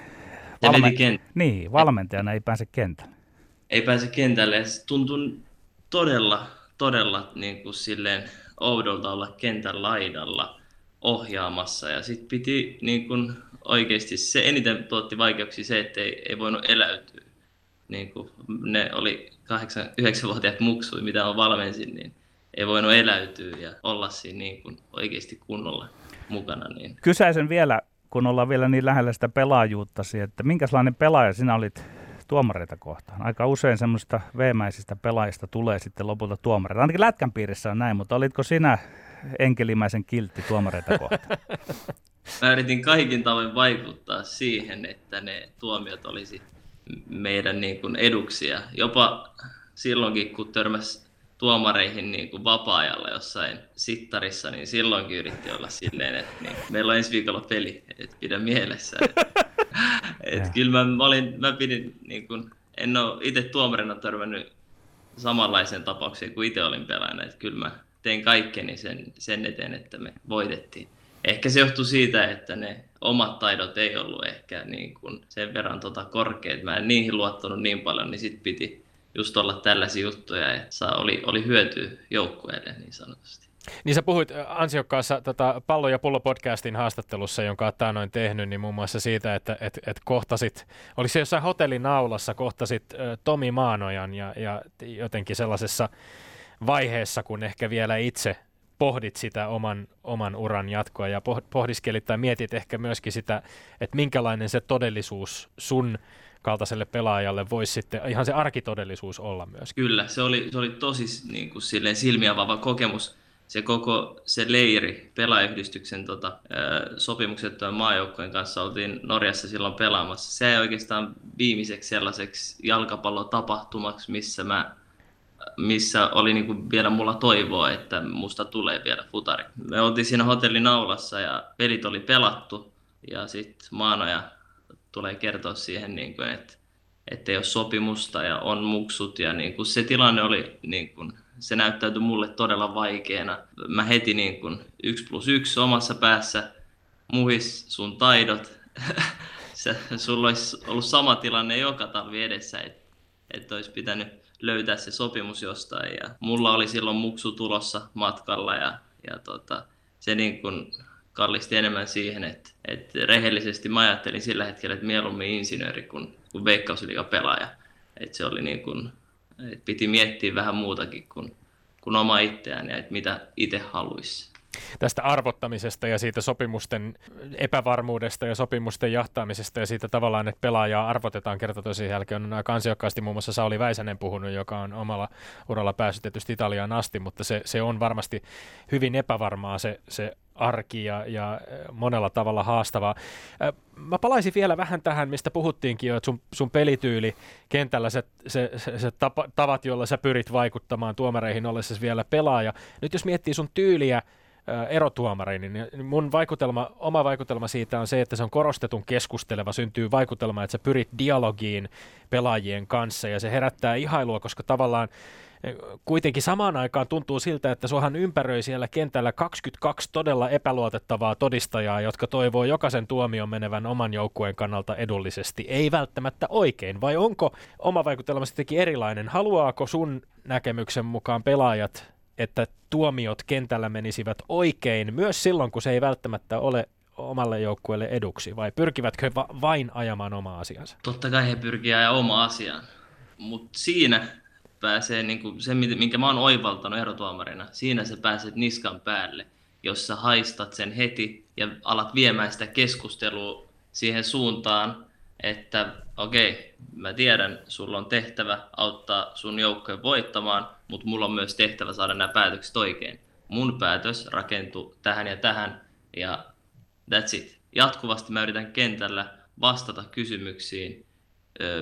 Valme- veti kent- niin, valmentajana ei pääse kentälle. Ei pääse kentälle. Se tuntui todella, todella niin kuin silleen oudolta olla kentän laidalla ohjaamassa. Ja sitten piti niin kuin oikeasti, se eniten tuotti vaikeuksia se, että ei, ei voinut eläytyä niin kuin ne oli 8-9-vuotiaat muksui, mitä on valmensin, niin ei voinut eläytyä ja olla siinä niin kuin oikeasti kunnolla mukana. Niin. Kysäisen vielä, kun ollaan vielä niin lähellä sitä pelaajuuttasi, että minkälainen pelaaja sinä olit tuomareita kohtaan? Aika usein semmoista veemäisistä pelaajista tulee sitten lopulta tuomareita. Ainakin Lätkän piirissä on näin, mutta olitko sinä enkelimäisen kiltti tuomareita kohtaan? Mä yritin kaikin tavoin vaikuttaa siihen, että ne tuomiot olisi meidän niin kuin eduksia. Jopa silloinkin, kun törmäsi tuomareihin niin kuin vapaa-ajalla jossain sittarissa, niin silloinkin yritti olla silleen, että niin, meillä on ensi viikolla peli, että pidä mielessä. Että, et kyllä mä, mä, olin, mä pidin, niin kuin, en ole itse tuomarina törmännyt samanlaiseen tapaukseen kuin itse olin pelaajana, että kyllä mä tein kaikkeni sen, sen eteen, että me voitettiin ehkä se johtui siitä, että ne omat taidot ei ollut ehkä niin kuin sen verran tota korkeat. Mä en niihin luottanut niin paljon, niin sitten piti just olla tällaisia juttuja, että saa, oli, oli hyöty joukkueelle niin sanotusti. Niin sä puhuit ansiokkaassa tota, Pallo ja pullo podcastin haastattelussa, jonka olet noin tehnyt, niin muun muassa siitä, että et, et kohtasit, oliko se jossain hotellin naulassa, kohtasit ä, Tomi Maanojan ja, ja jotenkin sellaisessa vaiheessa, kun ehkä vielä itse pohdit sitä oman, oman uran jatkoa ja pohdiskelit tai mietit ehkä myöskin sitä, että minkälainen se todellisuus sun kaltaiselle pelaajalle voisi sitten ihan se arkitodellisuus olla myös. Kyllä, se oli, se oli tosi niin kuin silleen silmiavaava kokemus. Se koko se leiri, pelaajayhdistyksen tota, sopimukset maajoukkojen kanssa oltiin Norjassa silloin pelaamassa. Se ei oikeastaan viimeiseksi sellaiseksi jalkapallotapahtumaksi, missä mä missä oli niin kuin vielä mulla toivoa, että musta tulee vielä futari. Me oltiin siinä hotellin aulassa ja pelit oli pelattu ja sitten Maanoja tulee kertoa siihen, niin kuin, että, että ei ole sopimusta ja on muksut ja niin kuin se tilanne oli, niin kuin, se näyttäytyi mulle todella vaikeana. Mä heti niin kuin, yksi plus yksi omassa päässä, muhis sun taidot. sulla olisi ollut sama tilanne joka talvi edessä, että, että olisi pitänyt löytää se sopimus jostain. Ja mulla oli silloin muksu tulossa matkalla ja, ja tota, se niin kun kallisti enemmän siihen, että, että rehellisesti mä ajattelin sillä hetkellä, että mieluummin insinööri kuin, kuin veikkausliiga pelaaja. Että se oli niin kun, Et piti miettiä vähän muutakin kuin, kuin oma itseään ja että mitä itse haluaisi tästä arvottamisesta ja siitä sopimusten epävarmuudesta ja sopimusten jahtaamisesta ja siitä tavallaan, että pelaajaa arvotetaan kerta tosi jälkeen. On aika ansiokkaasti muun muassa Sauli Väisänen puhunut, joka on omalla uralla päässyt tietysti Italiaan asti, mutta se, se on varmasti hyvin epävarmaa se, se arki ja, ja monella tavalla haastavaa. Mä palaisin vielä vähän tähän, mistä puhuttiinkin jo, että sun, sun pelityyli kentällä, se, se, se, se tapa, tavat, joilla sä pyrit vaikuttamaan tuomareihin ollessa vielä pelaaja. Nyt jos miettii sun tyyliä erotuomariin, niin mun vaikutelma, oma vaikutelma siitä on se, että se on korostetun keskusteleva, syntyy vaikutelma, että sä pyrit dialogiin pelaajien kanssa ja se herättää ihailua, koska tavallaan kuitenkin samaan aikaan tuntuu siltä, että suohan ympäröi siellä kentällä 22 todella epäluotettavaa todistajaa, jotka toivoo jokaisen tuomion menevän oman joukkueen kannalta edullisesti. Ei välttämättä oikein, vai onko oma vaikutelma sittenkin erilainen? Haluaako sun näkemyksen mukaan pelaajat että tuomiot kentällä menisivät oikein myös silloin, kun se ei välttämättä ole omalle joukkueelle eduksi, vai pyrkivätkö va- vain ajamaan omaa asiansa? Totta kai he pyrkivät ajamaan omaa asiaan, mutta siinä pääsee, niin kuin se minkä mä oon oivaltanut erotuomarina, siinä sä pääset niskan päälle, jos sä haistat sen heti ja alat viemään sitä keskustelua siihen suuntaan, että okei, okay, mä tiedän, sulla on tehtävä auttaa sun joukkojen voittamaan, mutta mulla on myös tehtävä saada nämä päätökset oikein. Mun päätös rakentuu tähän ja tähän, ja that's it. Jatkuvasti mä yritän kentällä vastata kysymyksiin,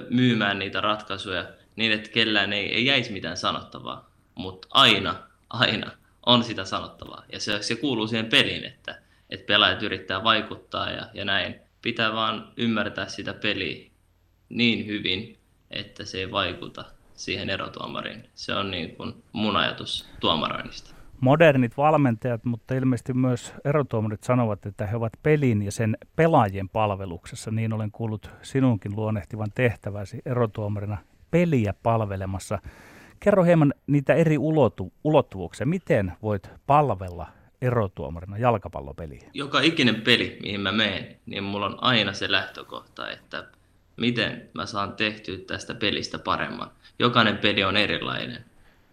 myymään niitä ratkaisuja niin, että kellään ei, ei jäisi mitään sanottavaa. Mutta aina, aina on sitä sanottavaa. Ja se, se kuuluu siihen peliin, että, että pelaajat yrittää vaikuttaa ja, ja näin. Pitää vaan ymmärtää sitä peliä niin hyvin, että se ei vaikuta siihen erotuomariin. Se on niin kuin mun ajatus tuomaroinnista. Modernit valmentajat, mutta ilmeisesti myös erotuomarit sanovat, että he ovat pelin ja sen pelaajien palveluksessa. Niin olen kuullut sinunkin luonnehtivan tehtäväsi erotuomarina peliä palvelemassa. Kerro hieman niitä eri ulotu- ulottuvuuksia. Miten voit palvella erotuomarina jalkapallopeliä? Joka ikinen peli, mihin mä menen, niin mulla on aina se lähtökohta, että miten mä saan tehtyä tästä pelistä paremman. Jokainen peli on erilainen,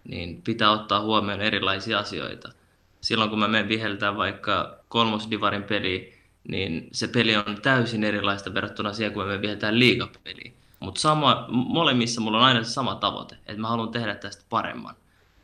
niin pitää ottaa huomioon erilaisia asioita. Silloin kun mä menen viheltää vaikka kolmosdivarin peli, niin se peli on täysin erilaista verrattuna siihen, kun me viheltään liigapeliä. Mutta molemmissa mulla on aina se sama tavoite, että mä haluan tehdä tästä paremman.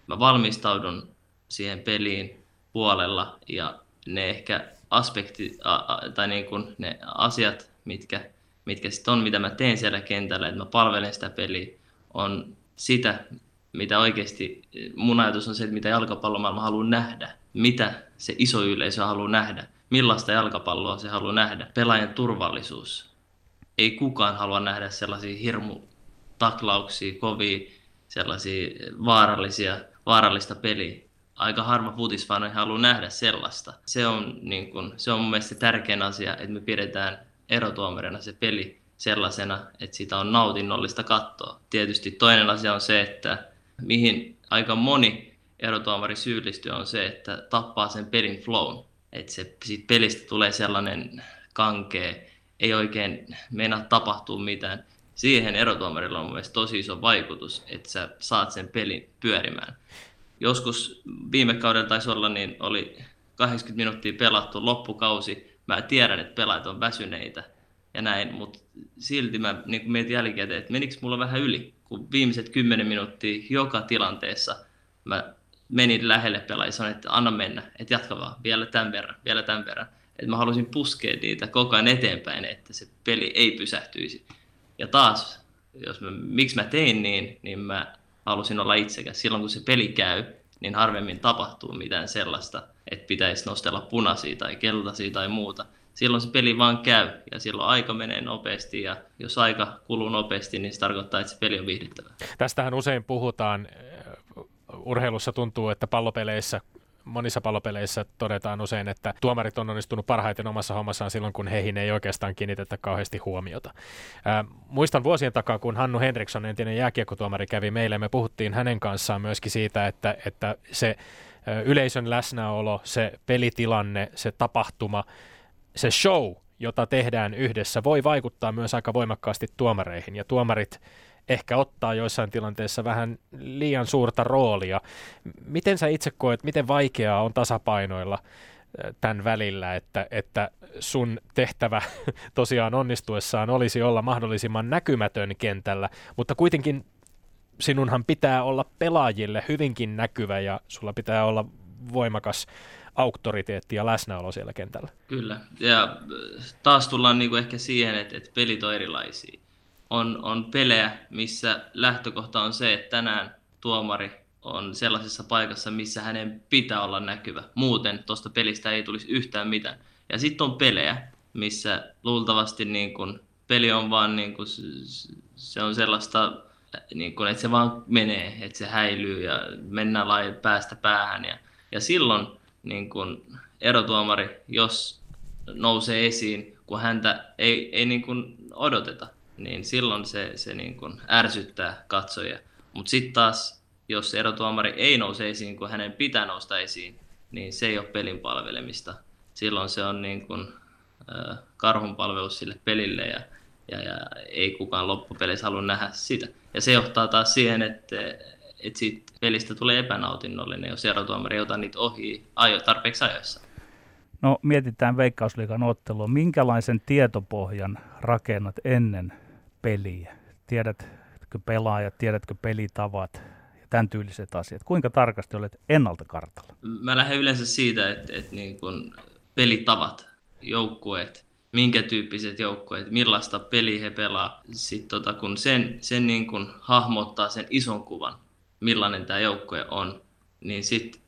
Mä valmistaudun siihen peliin puolella ja ne ehkä aspekti, a, a, tai niin kuin ne asiat, mitkä mitkä sitten on, mitä mä teen siellä kentällä, että mä palvelen sitä peliä, on sitä, mitä oikeasti mun ajatus on se, että mitä jalkapallomaailma haluaa nähdä, mitä se iso yleisö haluaa nähdä, millaista jalkapalloa se haluaa nähdä, pelaajan turvallisuus. Ei kukaan halua nähdä sellaisia hirmu taklauksia, kovia, sellaisia vaarallisia, vaarallista peliä. Aika harma futisfani haluaa nähdä sellaista. Se on, niin kun, se on mun mielestä tärkein asia, että me pidetään erotuomarina se peli sellaisena, että sitä on nautinnollista katsoa. Tietysti toinen asia on se, että mihin aika moni erotuomari syyllistyy on se, että tappaa sen pelin flown. Että se, siitä pelistä tulee sellainen kankee, ei oikein meinaa tapahtuu mitään. Siihen erotuomarilla on mielestäni tosi iso vaikutus, että sä saat sen pelin pyörimään. Joskus viime kaudella taisi olla, niin oli 80 minuuttia pelattu loppukausi, mä tiedän, että pelaajat on väsyneitä ja näin, mutta silti mä niin mietin jälkikäteen, että menikö mulla vähän yli, kun viimeiset kymmenen minuuttia joka tilanteessa mä menin lähelle pelaajia sanoin, että anna mennä, että jatka vaan, vielä tämän verran, vielä tämän verran. Että mä halusin puskea niitä koko ajan eteenpäin, että se peli ei pysähtyisi. Ja taas, jos mä, miksi mä tein niin, niin mä halusin olla itsekäs. Silloin kun se peli käy, niin harvemmin tapahtuu mitään sellaista, että pitäisi nostella punaisia tai keltaisia tai muuta. Silloin se peli vaan käy ja silloin aika menee nopeasti ja jos aika kuluu nopeasti, niin se tarkoittaa, että se peli on viihdyttävä. Tästähän usein puhutaan. Urheilussa tuntuu, että pallopeleissä monissa pallopeleissä todetaan usein, että tuomarit on onnistunut parhaiten omassa hommassaan silloin, kun heihin ei oikeastaan kiinnitetä kauheasti huomiota. Ää, muistan vuosien takaa, kun Hannu Henriksson, entinen jääkiekkotuomari, kävi meille, me puhuttiin hänen kanssaan myöskin siitä, että, että se yleisön läsnäolo, se pelitilanne, se tapahtuma, se show, jota tehdään yhdessä, voi vaikuttaa myös aika voimakkaasti tuomareihin. Ja tuomarit ehkä ottaa joissain tilanteissa vähän liian suurta roolia. Miten sä itse koet, miten vaikeaa on tasapainoilla tämän välillä, että, että sun tehtävä tosiaan onnistuessaan olisi olla mahdollisimman näkymätön kentällä, mutta kuitenkin sinunhan pitää olla pelaajille hyvinkin näkyvä ja sulla pitää olla voimakas auktoriteetti ja läsnäolo siellä kentällä. Kyllä, ja taas tullaan niinku ehkä siihen, että, että pelit on erilaisia. On, on pelejä, missä lähtökohta on se, että tänään tuomari on sellaisessa paikassa, missä hänen pitää olla näkyvä. Muuten tuosta pelistä ei tulisi yhtään mitään. Ja sitten on pelejä, missä luultavasti niin kun, peli on vaan niin kun, se on sellaista, niin kun, että se vaan menee, että se häilyy ja mennään laajat päästä päähän. Ja, ja silloin niin kun, erotuomari, jos nousee esiin, kun häntä ei, ei niin kun odoteta, niin silloin se, se niin kun ärsyttää katsojia. Mutta sitten taas, jos erotuomari ei nouse esiin, kun hänen pitää nousta esiin, niin se ei ole pelin palvelemista. Silloin se on niin kun, äh, karhunpalvelus sille pelille ja, ja, ja ei kukaan loppupeleissä halua nähdä sitä. Ja se johtaa taas siihen, että, että siitä pelistä tulee epänautinnollinen, jos erotuomari ei ota niitä ohi ajo, tarpeeksi ajoissa. No mietitään Veikkausliikan ottelua. Minkälaisen tietopohjan rakennat ennen peliä? Tiedätkö pelaajat, tiedätkö pelitavat ja tämän tyyliset asiat? Kuinka tarkasti olet ennalta kartalla? Mä lähden yleensä siitä, että, että niin kun pelitavat, joukkueet, minkä tyyppiset joukkueet, millaista peliä he pelaa. Sitten tota, kun sen, sen niin kun hahmottaa sen ison kuvan, millainen tämä joukkue on, niin sitten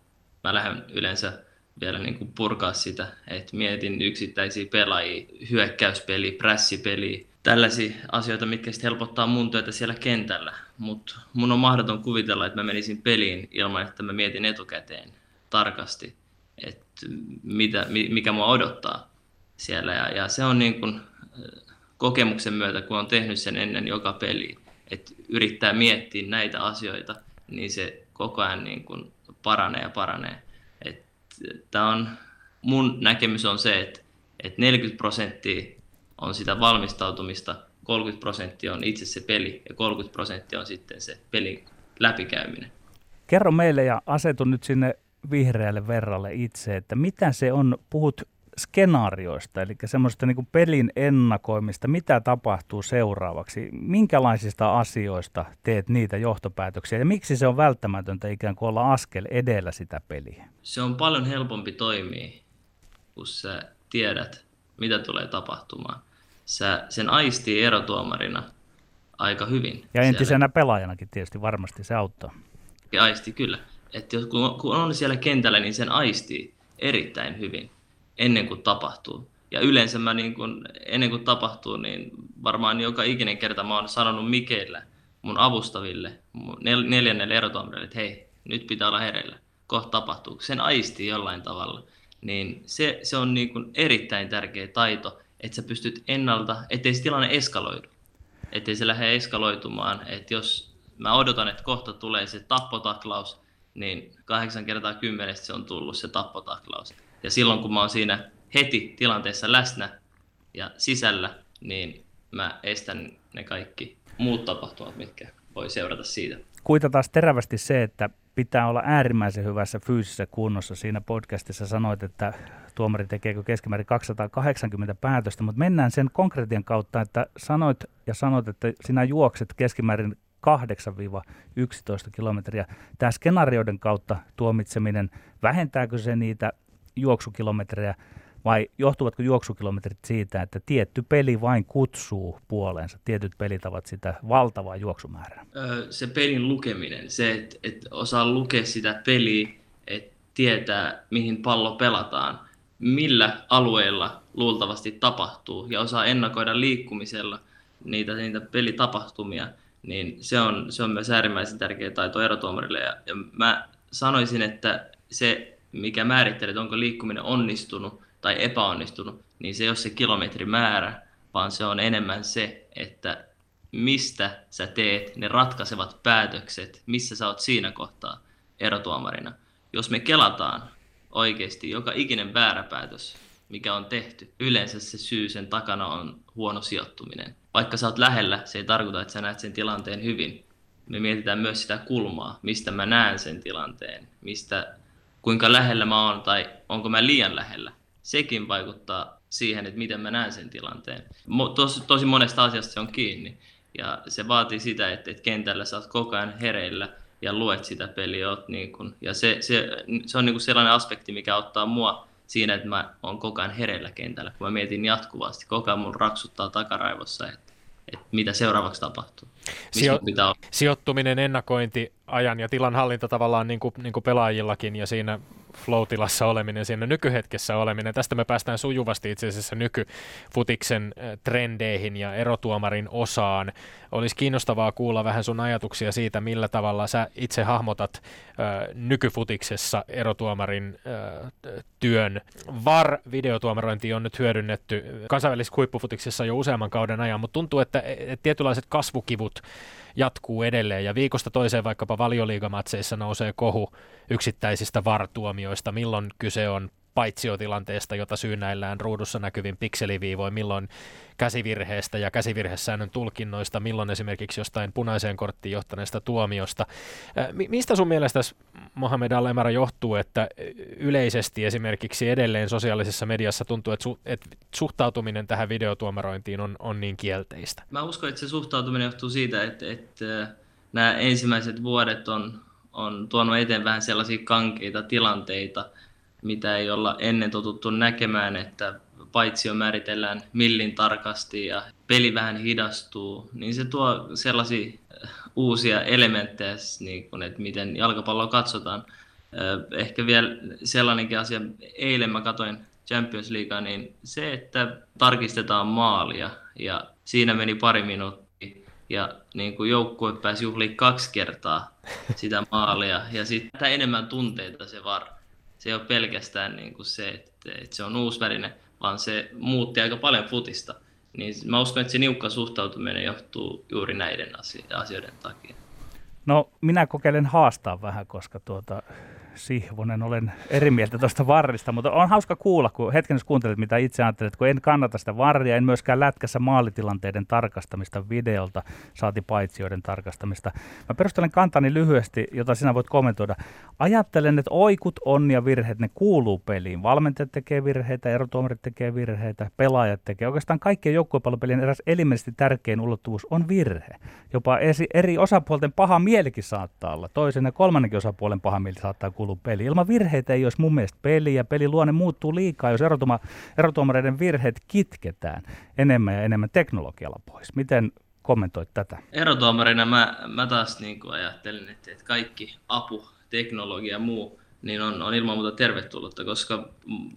mä lähden yleensä vielä niin kuin purkaa sitä, että mietin yksittäisiä pelaajia, hyökkäyspeli, prässipeli, tällaisia asioita, mitkä sitten helpottaa mun työtä siellä kentällä. Mutta mun on mahdoton kuvitella, että mä menisin peliin ilman, että mä mietin etukäteen tarkasti, että mitä, mikä mua odottaa siellä. Ja, ja se on niin kuin kokemuksen myötä, kun on tehnyt sen ennen joka peli, että yrittää miettiä näitä asioita, niin se koko ajan niin kuin paranee ja paranee. Tämä on, mun näkemys on se, että, että 40 prosenttia on sitä valmistautumista, 30 prosenttia on itse se peli ja 30 prosenttia on sitten se pelin läpikäyminen. Kerro meille ja asetu nyt sinne vihreälle verralle itse, että mitä se on, puhut skenaarioista, eli semmoista niin pelin ennakoimista, mitä tapahtuu seuraavaksi, minkälaisista asioista teet niitä johtopäätöksiä ja miksi se on välttämätöntä ikään kuin olla askel edellä sitä peliä? Se on paljon helpompi toimia, kun sä tiedät, mitä tulee tapahtumaan. Sä sen aistii erotuomarina aika hyvin. Ja entisenä siellä. pelaajanakin tietysti varmasti se auttaa. Ja aisti kyllä. Että kun on siellä kentällä, niin sen aistii erittäin hyvin ennen kuin tapahtuu. Ja yleensä mä niin kun, ennen kuin tapahtuu, niin varmaan joka ikinen kerta mä oon sanonut Mikeillä, mun avustaville, mun nel, neljännelle erotuomarille, että hei, nyt pitää olla hereillä, kohta tapahtuu. Sen aistii jollain tavalla. Niin se, se on niin kun erittäin tärkeä taito, että sä pystyt ennalta, ettei se tilanne eskaloidu. Ettei se lähde eskaloitumaan, että jos mä odotan, että kohta tulee se tappotaklaus, niin kahdeksan kertaa kymmenestä se on tullut se tappotaklaus. Ja silloin kun mä oon siinä heti tilanteessa läsnä ja sisällä, niin mä estän ne kaikki muut tapahtumat, mitkä voi seurata siitä. Kuita taas terävästi se, että pitää olla äärimmäisen hyvässä fyysisessä kunnossa. Siinä podcastissa sanoit, että tuomari tekeekö keskimäärin 280 päätöstä, mutta mennään sen konkretian kautta, että sanoit ja sanoit, että sinä juokset keskimäärin 8-11 kilometriä. Tämä skenaarioiden kautta tuomitseminen, vähentääkö se niitä juoksukilometrejä vai johtuvatko juoksukilometrit siitä, että tietty peli vain kutsuu puoleensa, tietyt pelit ovat sitä valtavaa juoksumäärää? Se pelin lukeminen, se, että, että osaa lukea sitä peliä, että tietää, mihin pallo pelataan, millä alueilla luultavasti tapahtuu ja osaa ennakoida liikkumisella niitä, niitä pelitapahtumia, niin se on, se on myös äärimmäisen tärkeä taito erotuomarille. Ja, ja mä sanoisin, että se mikä määrittelee, onko liikkuminen onnistunut tai epäonnistunut, niin se ei ole se kilometrimäärä, vaan se on enemmän se, että mistä sä teet ne ratkaisevat päätökset, missä sä oot siinä kohtaa erotuomarina. Jos me kelataan oikeasti joka ikinen väärä päätös mikä on tehty, yleensä se syy sen takana on huono sijoittuminen. Vaikka sä oot lähellä, se ei tarkoita, että sä näet sen tilanteen hyvin. Me mietitään myös sitä kulmaa, mistä mä näen sen tilanteen, mistä, kuinka lähellä mä oon tai onko mä liian lähellä. Sekin vaikuttaa siihen, että miten mä näen sen tilanteen. Tosi, tosi monesta asiasta se on kiinni. Ja se vaatii sitä, että, että kentällä sä oot koko ajan hereillä ja luet sitä peliä. Oot niin kun, ja se, se, se on niin kuin sellainen aspekti, mikä ottaa mua siinä, että mä oon koko ajan hereillä kentällä, kun mä mietin jatkuvasti. Koko ajan mun raksuttaa takaraivossa, että, että mitä seuraavaksi tapahtuu. Sijo- pitää Sijoittuminen, ennakointi, ajan ja tilan hallinta tavallaan niin kuin, niin kuin pelaajillakin ja siinä flow-tilassa oleminen, siinä nykyhetkessä oleminen. Tästä me päästään sujuvasti itse asiassa nykyfutiksen trendeihin ja erotuomarin osaan. Olisi kiinnostavaa kuulla vähän sun ajatuksia siitä, millä tavalla sä itse hahmotat ö, nykyfutiksessa erotuomarin ö, työn. VAR-videotuomarointi on nyt hyödynnetty kansainvälisessä huippufutiksessa jo useamman kauden ajan, mutta tuntuu, että, että tietynlaiset kasvukivut jatkuu edelleen. Ja viikosta toiseen vaikkapa valioliigamatseissa nousee kohu yksittäisistä vartuomioista, milloin kyse on paitsiotilanteesta, jota syynäillään ruudussa näkyvin pikseliviivoin, milloin käsivirheestä ja käsivirhesäännön tulkinnoista, milloin esimerkiksi jostain punaiseen korttiin johtaneesta tuomiosta. Mistä sun mielestä Mohamed Al johtuu, että yleisesti esimerkiksi edelleen sosiaalisessa mediassa tuntuu, että, su- että suhtautuminen tähän videotuomarointiin on, on niin kielteistä? Mä uskon, että se suhtautuminen johtuu siitä, että, että nämä ensimmäiset vuodet on, on tuonut eteen vähän sellaisia kankeita tilanteita, mitä ei olla ennen totuttu näkemään, että paitsi jo määritellään millin tarkasti ja peli vähän hidastuu, niin se tuo sellaisia äh, uusia elementtejä, niin kuin, että miten jalkapalloa katsotaan. Äh, ehkä vielä sellainenkin asia, eilen mä katsoin Champions Leaguea, niin se, että tarkistetaan maalia ja siinä meni pari minuuttia ja niin kuin joukkue pääsi juhliin kaksi kertaa sitä maalia ja sitten enemmän tunteita se var se ei ole pelkästään niin kuin se, että, että se on uusi väline, vaan se muutti aika paljon futista. Niin mä uskon, että se niukka suhtautuminen johtuu juuri näiden asioiden takia. No minä kokeilen haastaa vähän, koska tuota, Sihvonen, olen eri mieltä tuosta varrista, mutta on hauska kuulla, kun hetken jos kuuntelet, mitä itse ajattelet, kun en kannata sitä varria, en myöskään lätkässä maalitilanteiden tarkastamista videolta, saati paitsioiden tarkastamista. Mä perustelen kantani lyhyesti, jota sinä voit kommentoida. Ajattelen, että oikut, on ja virheet, ne kuuluu peliin. Valmentajat tekee virheitä, erotuomarit tekee virheitä, pelaajat tekee. Oikeastaan kaikkien joukkuepallopelien eräs elimellisesti tärkein ulottuvuus on virhe. Jopa eri osapuolten paha mielikin saattaa olla. Toisen ja kolmannenkin osapuolen paha mieli saattaa kuulua peli. Ilman virheitä ei olisi mun mielestä peli ja luonne muuttuu liikaa, jos erotuma, erotuomareiden virheet kitketään enemmän ja enemmän teknologialla pois. Miten kommentoit tätä? Erotuomarina mä, mä taas niin kuin ajattelin, että, että kaikki apu, teknologia ja muu niin on, on ilman muuta tervetullutta, koska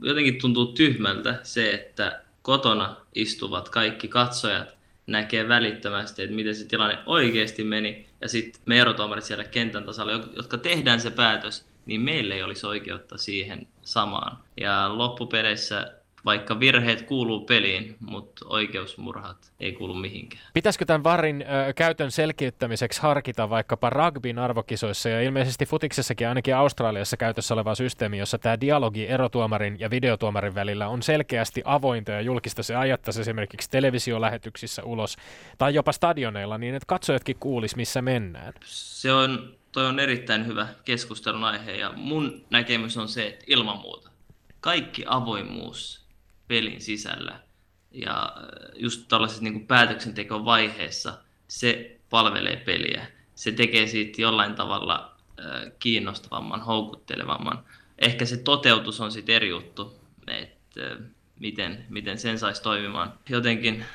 jotenkin tuntuu tyhmältä se, että kotona istuvat kaikki katsojat näkee välittömästi, että miten se tilanne oikeasti meni, ja sitten me erotuomarit siellä kentän tasalla, jotka tehdään se päätös, niin meillä ei olisi oikeutta siihen samaan. Ja loppupeleissä vaikka virheet kuuluu peliin, mutta oikeusmurhat ei kuulu mihinkään. Pitäisikö tämän varin ö, käytön selkiyttämiseksi harkita vaikkapa rugbyn arvokisoissa ja ilmeisesti futiksessakin ainakin Australiassa käytössä oleva systeemi, jossa tämä dialogi erotuomarin ja videotuomarin välillä on selkeästi avointa ja julkista se ajattaisi esimerkiksi televisiolähetyksissä ulos tai jopa stadioneilla niin, että katsojatkin kuulis missä mennään. Se on toi on erittäin hyvä keskustelun aihe ja mun näkemys on se, että ilman muuta kaikki avoimuus pelin sisällä ja äh, just tällaisessa niin päätöksentekon vaiheessa se palvelee peliä. Se tekee siitä jollain tavalla äh, kiinnostavamman, houkuttelevamman. Ehkä se toteutus on sitten eri juttu, että äh, miten, miten sen saisi toimimaan. Jotenkin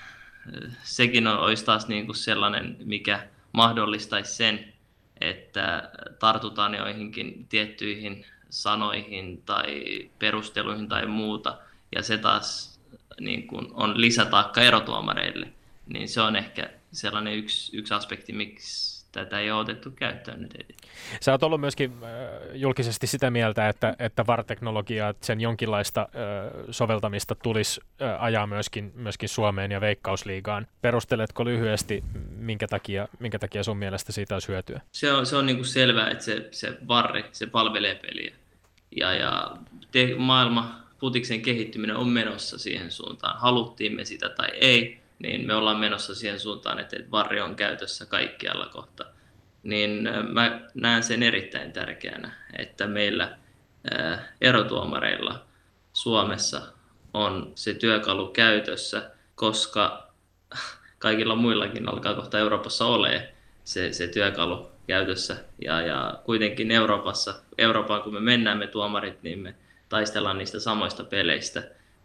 sekin olisi taas niin kuin sellainen, mikä mahdollistaisi sen, että tartutaan joihinkin tiettyihin sanoihin tai perusteluihin tai muuta, ja se taas niin kuin on lisätaakka erotuomareille, niin se on ehkä sellainen yksi, yksi aspekti, miksi tätä ei ole otettu käyttöön nyt heti. Sä oot ollut myöskin äh, julkisesti sitä mieltä, että, että VAR-teknologiaa, sen jonkinlaista äh, soveltamista tulisi äh, ajaa myöskin, myöskin Suomeen ja Veikkausliigaan. Perusteletko lyhyesti, minkä takia, minkä takia sun mielestä siitä olisi hyötyä? Se on, se on niin kuin selvää, että se, se VAR, se palvelee peliä. Ja, ja te, maailma putiksen kehittyminen on menossa siihen suuntaan. Haluttiin me sitä tai ei, niin me ollaan menossa siihen suuntaan, että varri on käytössä kaikkialla kohta. Niin mä näen sen erittäin tärkeänä, että meillä erotuomareilla Suomessa on se työkalu käytössä, koska kaikilla muillakin alkaa kohta Euroopassa ole se, se työkalu käytössä. Ja, ja kuitenkin Euroopassa, Eurooppaan kun me mennään me tuomarit, niin me taistellaan niistä samoista peleistä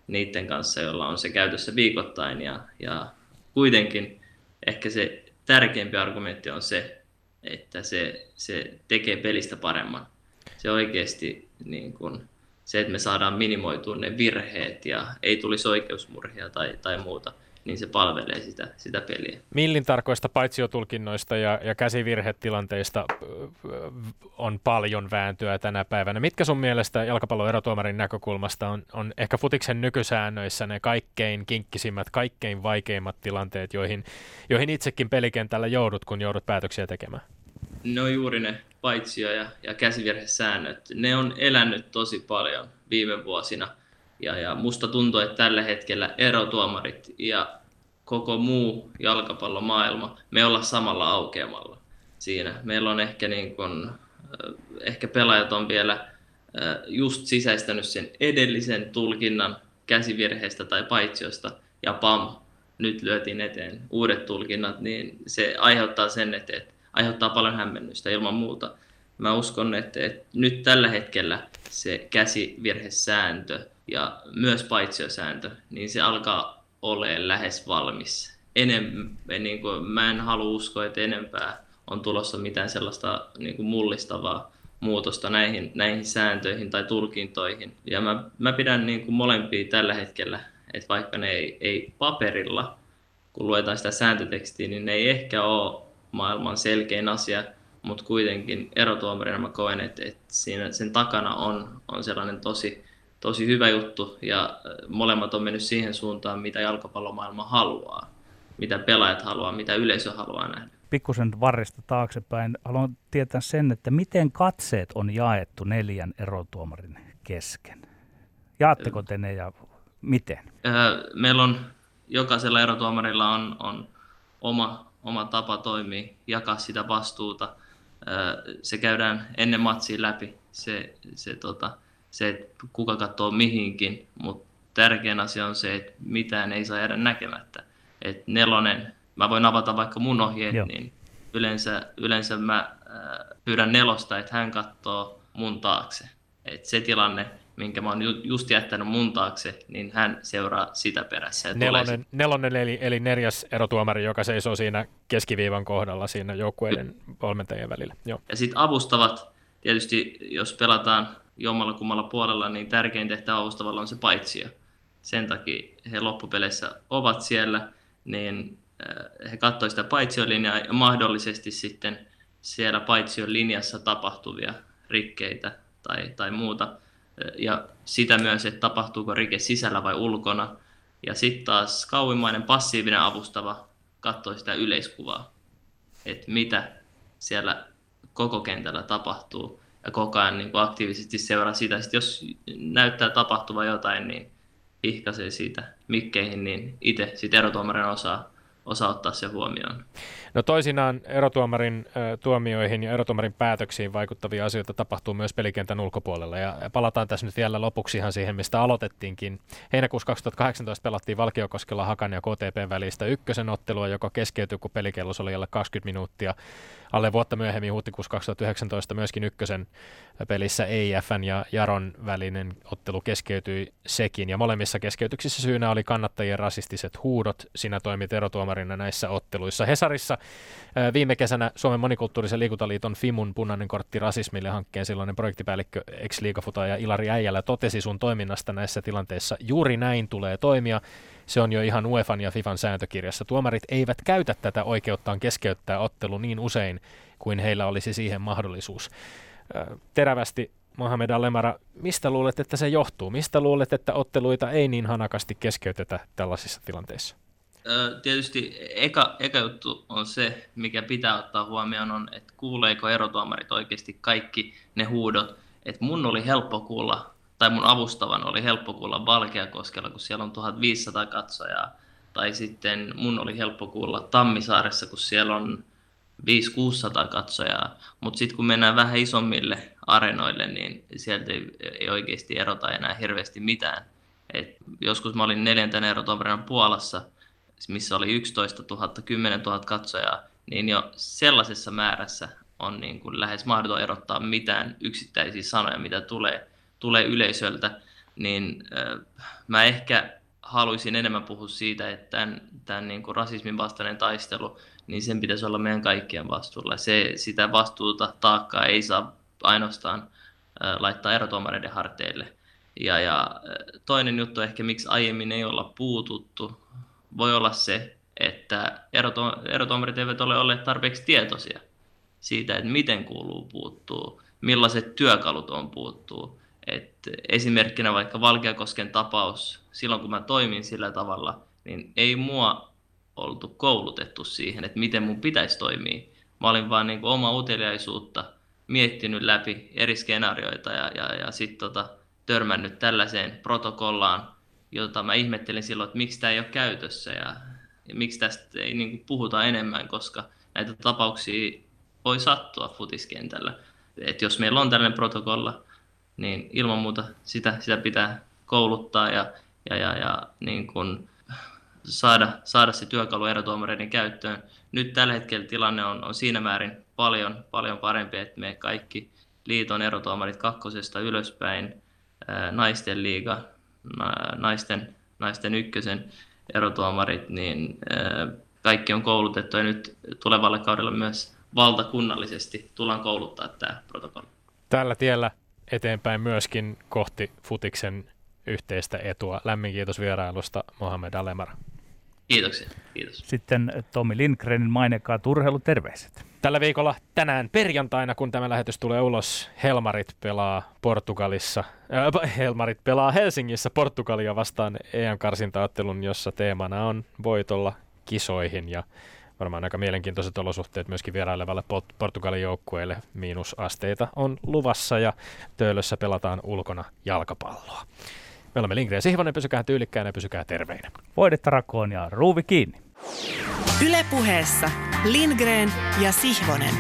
niiden kanssa, joilla on se käytössä viikoittain. Ja, ja kuitenkin ehkä se tärkeämpi argumentti on se, että se, se tekee pelistä paremman. Se oikeasti niin kun, se, että me saadaan minimoitua ne virheet ja ei tulisi oikeusmurhia tai, tai muuta niin se palvelee sitä, sitä peliä. Millin tarkoista paitsiotulkinnoista ja, ja käsivirhetilanteista on paljon vääntöä tänä päivänä. Mitkä sun mielestä jalkapallon erotuomarin näkökulmasta on, on ehkä futiksen nykysäännöissä ne kaikkein kinkkisimmät, kaikkein vaikeimmat tilanteet, joihin, joihin itsekin pelikentällä joudut, kun joudut päätöksiä tekemään? Ne on juuri ne paitsio- ja, ja käsivirhesäännöt. Ne on elänyt tosi paljon viime vuosina – ja, ja musta tuntuu, että tällä hetkellä erotuomarit ja koko muu jalkapallomaailma, me ollaan samalla aukeamalla siinä. Meillä on ehkä, niin kun, ehkä pelaajat on vielä just sisäistänyt sen edellisen tulkinnan käsivirheestä tai paitsiosta, ja pam, nyt lyötiin eteen uudet tulkinnat, niin se aiheuttaa sen, että, että aiheuttaa paljon hämmennystä ilman muuta. Mä uskon, että, että nyt tällä hetkellä se käsivirhesääntö ja myös paitsiosääntö, niin se alkaa olemaan lähes valmis. Enem, niin kuin, mä en halua uskoa, että enempää on tulossa mitään sellaista niin kuin mullistavaa muutosta näihin, näihin sääntöihin tai tulkintoihin. Ja mä, mä pidän niin kuin molempia tällä hetkellä, että vaikka ne ei, ei paperilla, kun luetaan sitä sääntötekstiä, niin ne ei ehkä ole maailman selkein asia, mutta kuitenkin erotuomarina mä koen, että, että siinä, sen takana on, on sellainen tosi tosi hyvä juttu ja äh, molemmat on mennyt siihen suuntaan, mitä jalkapallomaailma haluaa, mitä pelaajat haluaa, mitä yleisö haluaa nähdä. Pikkusen varrista taaksepäin. Haluan tietää sen, että miten katseet on jaettu neljän erotuomarin kesken. Jaatteko te ne ja miten? Äh, meillä on, jokaisella erotuomarilla on, on oma, oma tapa toimia, jakaa sitä vastuuta. Äh, se käydään ennen matsia läpi. Se, se tota, se, että kuka katsoo mihinkin, mutta tärkein asia on se, että mitään ei saa jäädä näkemättä. Et nelonen, mä voin avata vaikka mun ohjeet, Joo. niin yleensä, yleensä mä äh, pyydän nelosta, että hän katsoo mun taakse. Et se tilanne, minkä mä oon just jättänyt mun taakse, niin hän seuraa sitä perässä. Nelonen, nelonen eli, eli neljäs erotuomari, joka seisoo siinä keskiviivan kohdalla siinä joukkueiden valmentajien välillä. Joo. Ja sitten avustavat, tietysti jos pelataan jommalla kummalla puolella, niin tärkein tehtävä avustavalla on se paitsio. Sen takia he loppupeleissä ovat siellä, niin äh, he katsoivat sitä paitsiolinjaa ja mahdollisesti sitten siellä paitsion linjassa tapahtuvia rikkeitä tai, tai muuta. Äh, ja sitä myös, että tapahtuuko rike sisällä vai ulkona. Ja sitten taas kauimmainen passiivinen avustava katsoi sitä yleiskuvaa, että mitä siellä koko kentällä tapahtuu ja koko ajan niin aktiivisesti seuraa sitä. Sitten jos näyttää tapahtuva jotain, niin ihkaisee siitä mikkeihin, niin itse sitten erotuomarin osaa, osaa ottaa se huomioon. No toisinaan erotuomarin äh, tuomioihin ja erotuomarin päätöksiin vaikuttavia asioita tapahtuu myös pelikentän ulkopuolella. Ja palataan tässä nyt vielä lopuksi ihan siihen, mistä aloitettiinkin. Heinäkuussa 2018 pelattiin Valkiokoskella Hakan ja KTP välistä ykkösen ottelua, joka keskeytyi, kun pelikellos oli alle 20 minuuttia alle vuotta myöhemmin huhtikuussa 2019 myöskin ykkösen pelissä EIFn ja Jaron välinen ottelu keskeytyi sekin. Ja molemmissa keskeytyksissä syynä oli kannattajien rasistiset huudot. Sinä toimit erotuomarina näissä otteluissa. Hesarissa viime kesänä Suomen monikulttuurisen liikuntaliiton FIMUN punainen kortti rasismille hankkeen silloinen projektipäällikkö ex ja Ilari Äijälä totesi sun toiminnasta näissä tilanteissa. Juuri näin tulee toimia. Se on jo ihan UEFan ja FIFan sääntökirjassa. Tuomarit eivät käytä tätä oikeuttaan keskeyttää ottelu niin usein kuin heillä olisi siihen mahdollisuus. Terävästi Mohamed Alemara, mistä luulet, että se johtuu? Mistä luulet, että otteluita ei niin hanakasti keskeytetä tällaisissa tilanteissa? Tietysti eka, eka juttu on se, mikä pitää ottaa huomioon, on, että kuuleeko erotuomarit oikeasti kaikki ne huudot. Että mun oli helppo kuulla tai mun avustavan oli helppo kuulla Valkeakoskella, kun siellä on 1500 katsojaa. Tai sitten mun oli helppo kuulla Tammisaaressa, kun siellä on 500-600 katsojaa. Mutta sitten kun mennään vähän isommille areenoille, niin sieltä ei, ei oikeasti erota enää hirveästi mitään. Et joskus mä olin neljäntenä erotoverina Puolassa, missä oli 11 000, 10 000 katsojaa, niin jo sellaisessa määrässä on niin kuin lähes mahdoton erottaa mitään yksittäisiä sanoja, mitä tulee, tulee yleisöltä, niin mä ehkä haluaisin enemmän puhua siitä, että tämän, tämän niin kuin rasismin vastainen taistelu, niin sen pitäisi olla meidän kaikkien vastuulla. Se, sitä vastuuta, taakkaa ei saa ainoastaan laittaa erotuomareiden harteille. Ja, ja toinen juttu ehkä, miksi aiemmin ei olla puututtu, voi olla se, että erotuomarit eivät ole olleet tarpeeksi tietoisia siitä, että miten kuuluu puuttuu, millaiset työkalut on puuttuu. Et esimerkkinä vaikka Valkeakosken tapaus, silloin kun mä toimin sillä tavalla, niin ei mua oltu koulutettu siihen, että miten mun pitäisi toimia. Mä olin vaan niin oma uteliaisuutta miettinyt läpi eri skenaarioita ja, ja, ja sitten tota, törmännyt tällaiseen protokollaan, jota mä ihmettelin silloin, että miksi tämä ei ole käytössä ja, ja miksi tästä ei niin kuin puhuta enemmän, koska näitä tapauksia voi sattua futiskentällä. Et jos meillä on tällainen protokolla, niin ilman muuta sitä, sitä pitää kouluttaa ja, ja, ja, ja niin kuin saada, saada se työkalu erotuomareiden käyttöön. Nyt tällä hetkellä tilanne on, on siinä määrin paljon, paljon parempi, että me kaikki liiton erotuomarit kakkosesta ylöspäin, naisten liiga, na, naisten, naisten ykkösen erotuomarit, niin kaikki on koulutettu ja nyt tulevalla kaudella myös valtakunnallisesti tullaan kouluttaa tämä protokolli. Tällä tiellä eteenpäin myöskin kohti futiksen yhteistä etua. Lämmin kiitos vierailusta Mohamed Alemar. Kiitoksia. Kiitos. Sitten Tomi Lindgrenin mainekaa terveiset. Tällä viikolla tänään perjantaina, kun tämä lähetys tulee ulos, Helmarit pelaa Portugalissa. Äh, Helmarit pelaa Helsingissä Portugalia vastaan EM-karsintaottelun, jossa teemana on voitolla kisoihin ja varmaan aika mielenkiintoiset olosuhteet myöskin vierailevalle Portugalin joukkueelle. Miinusasteita on luvassa ja Töölössä pelataan ulkona jalkapalloa. Me olemme Lindgren ja Sihvonen, pysykää tyylikkäänä ja pysykää terveinä. Voidetta rakoon ja ruuvi kiinni. Ylepuheessa Lindgren ja Sihvonen.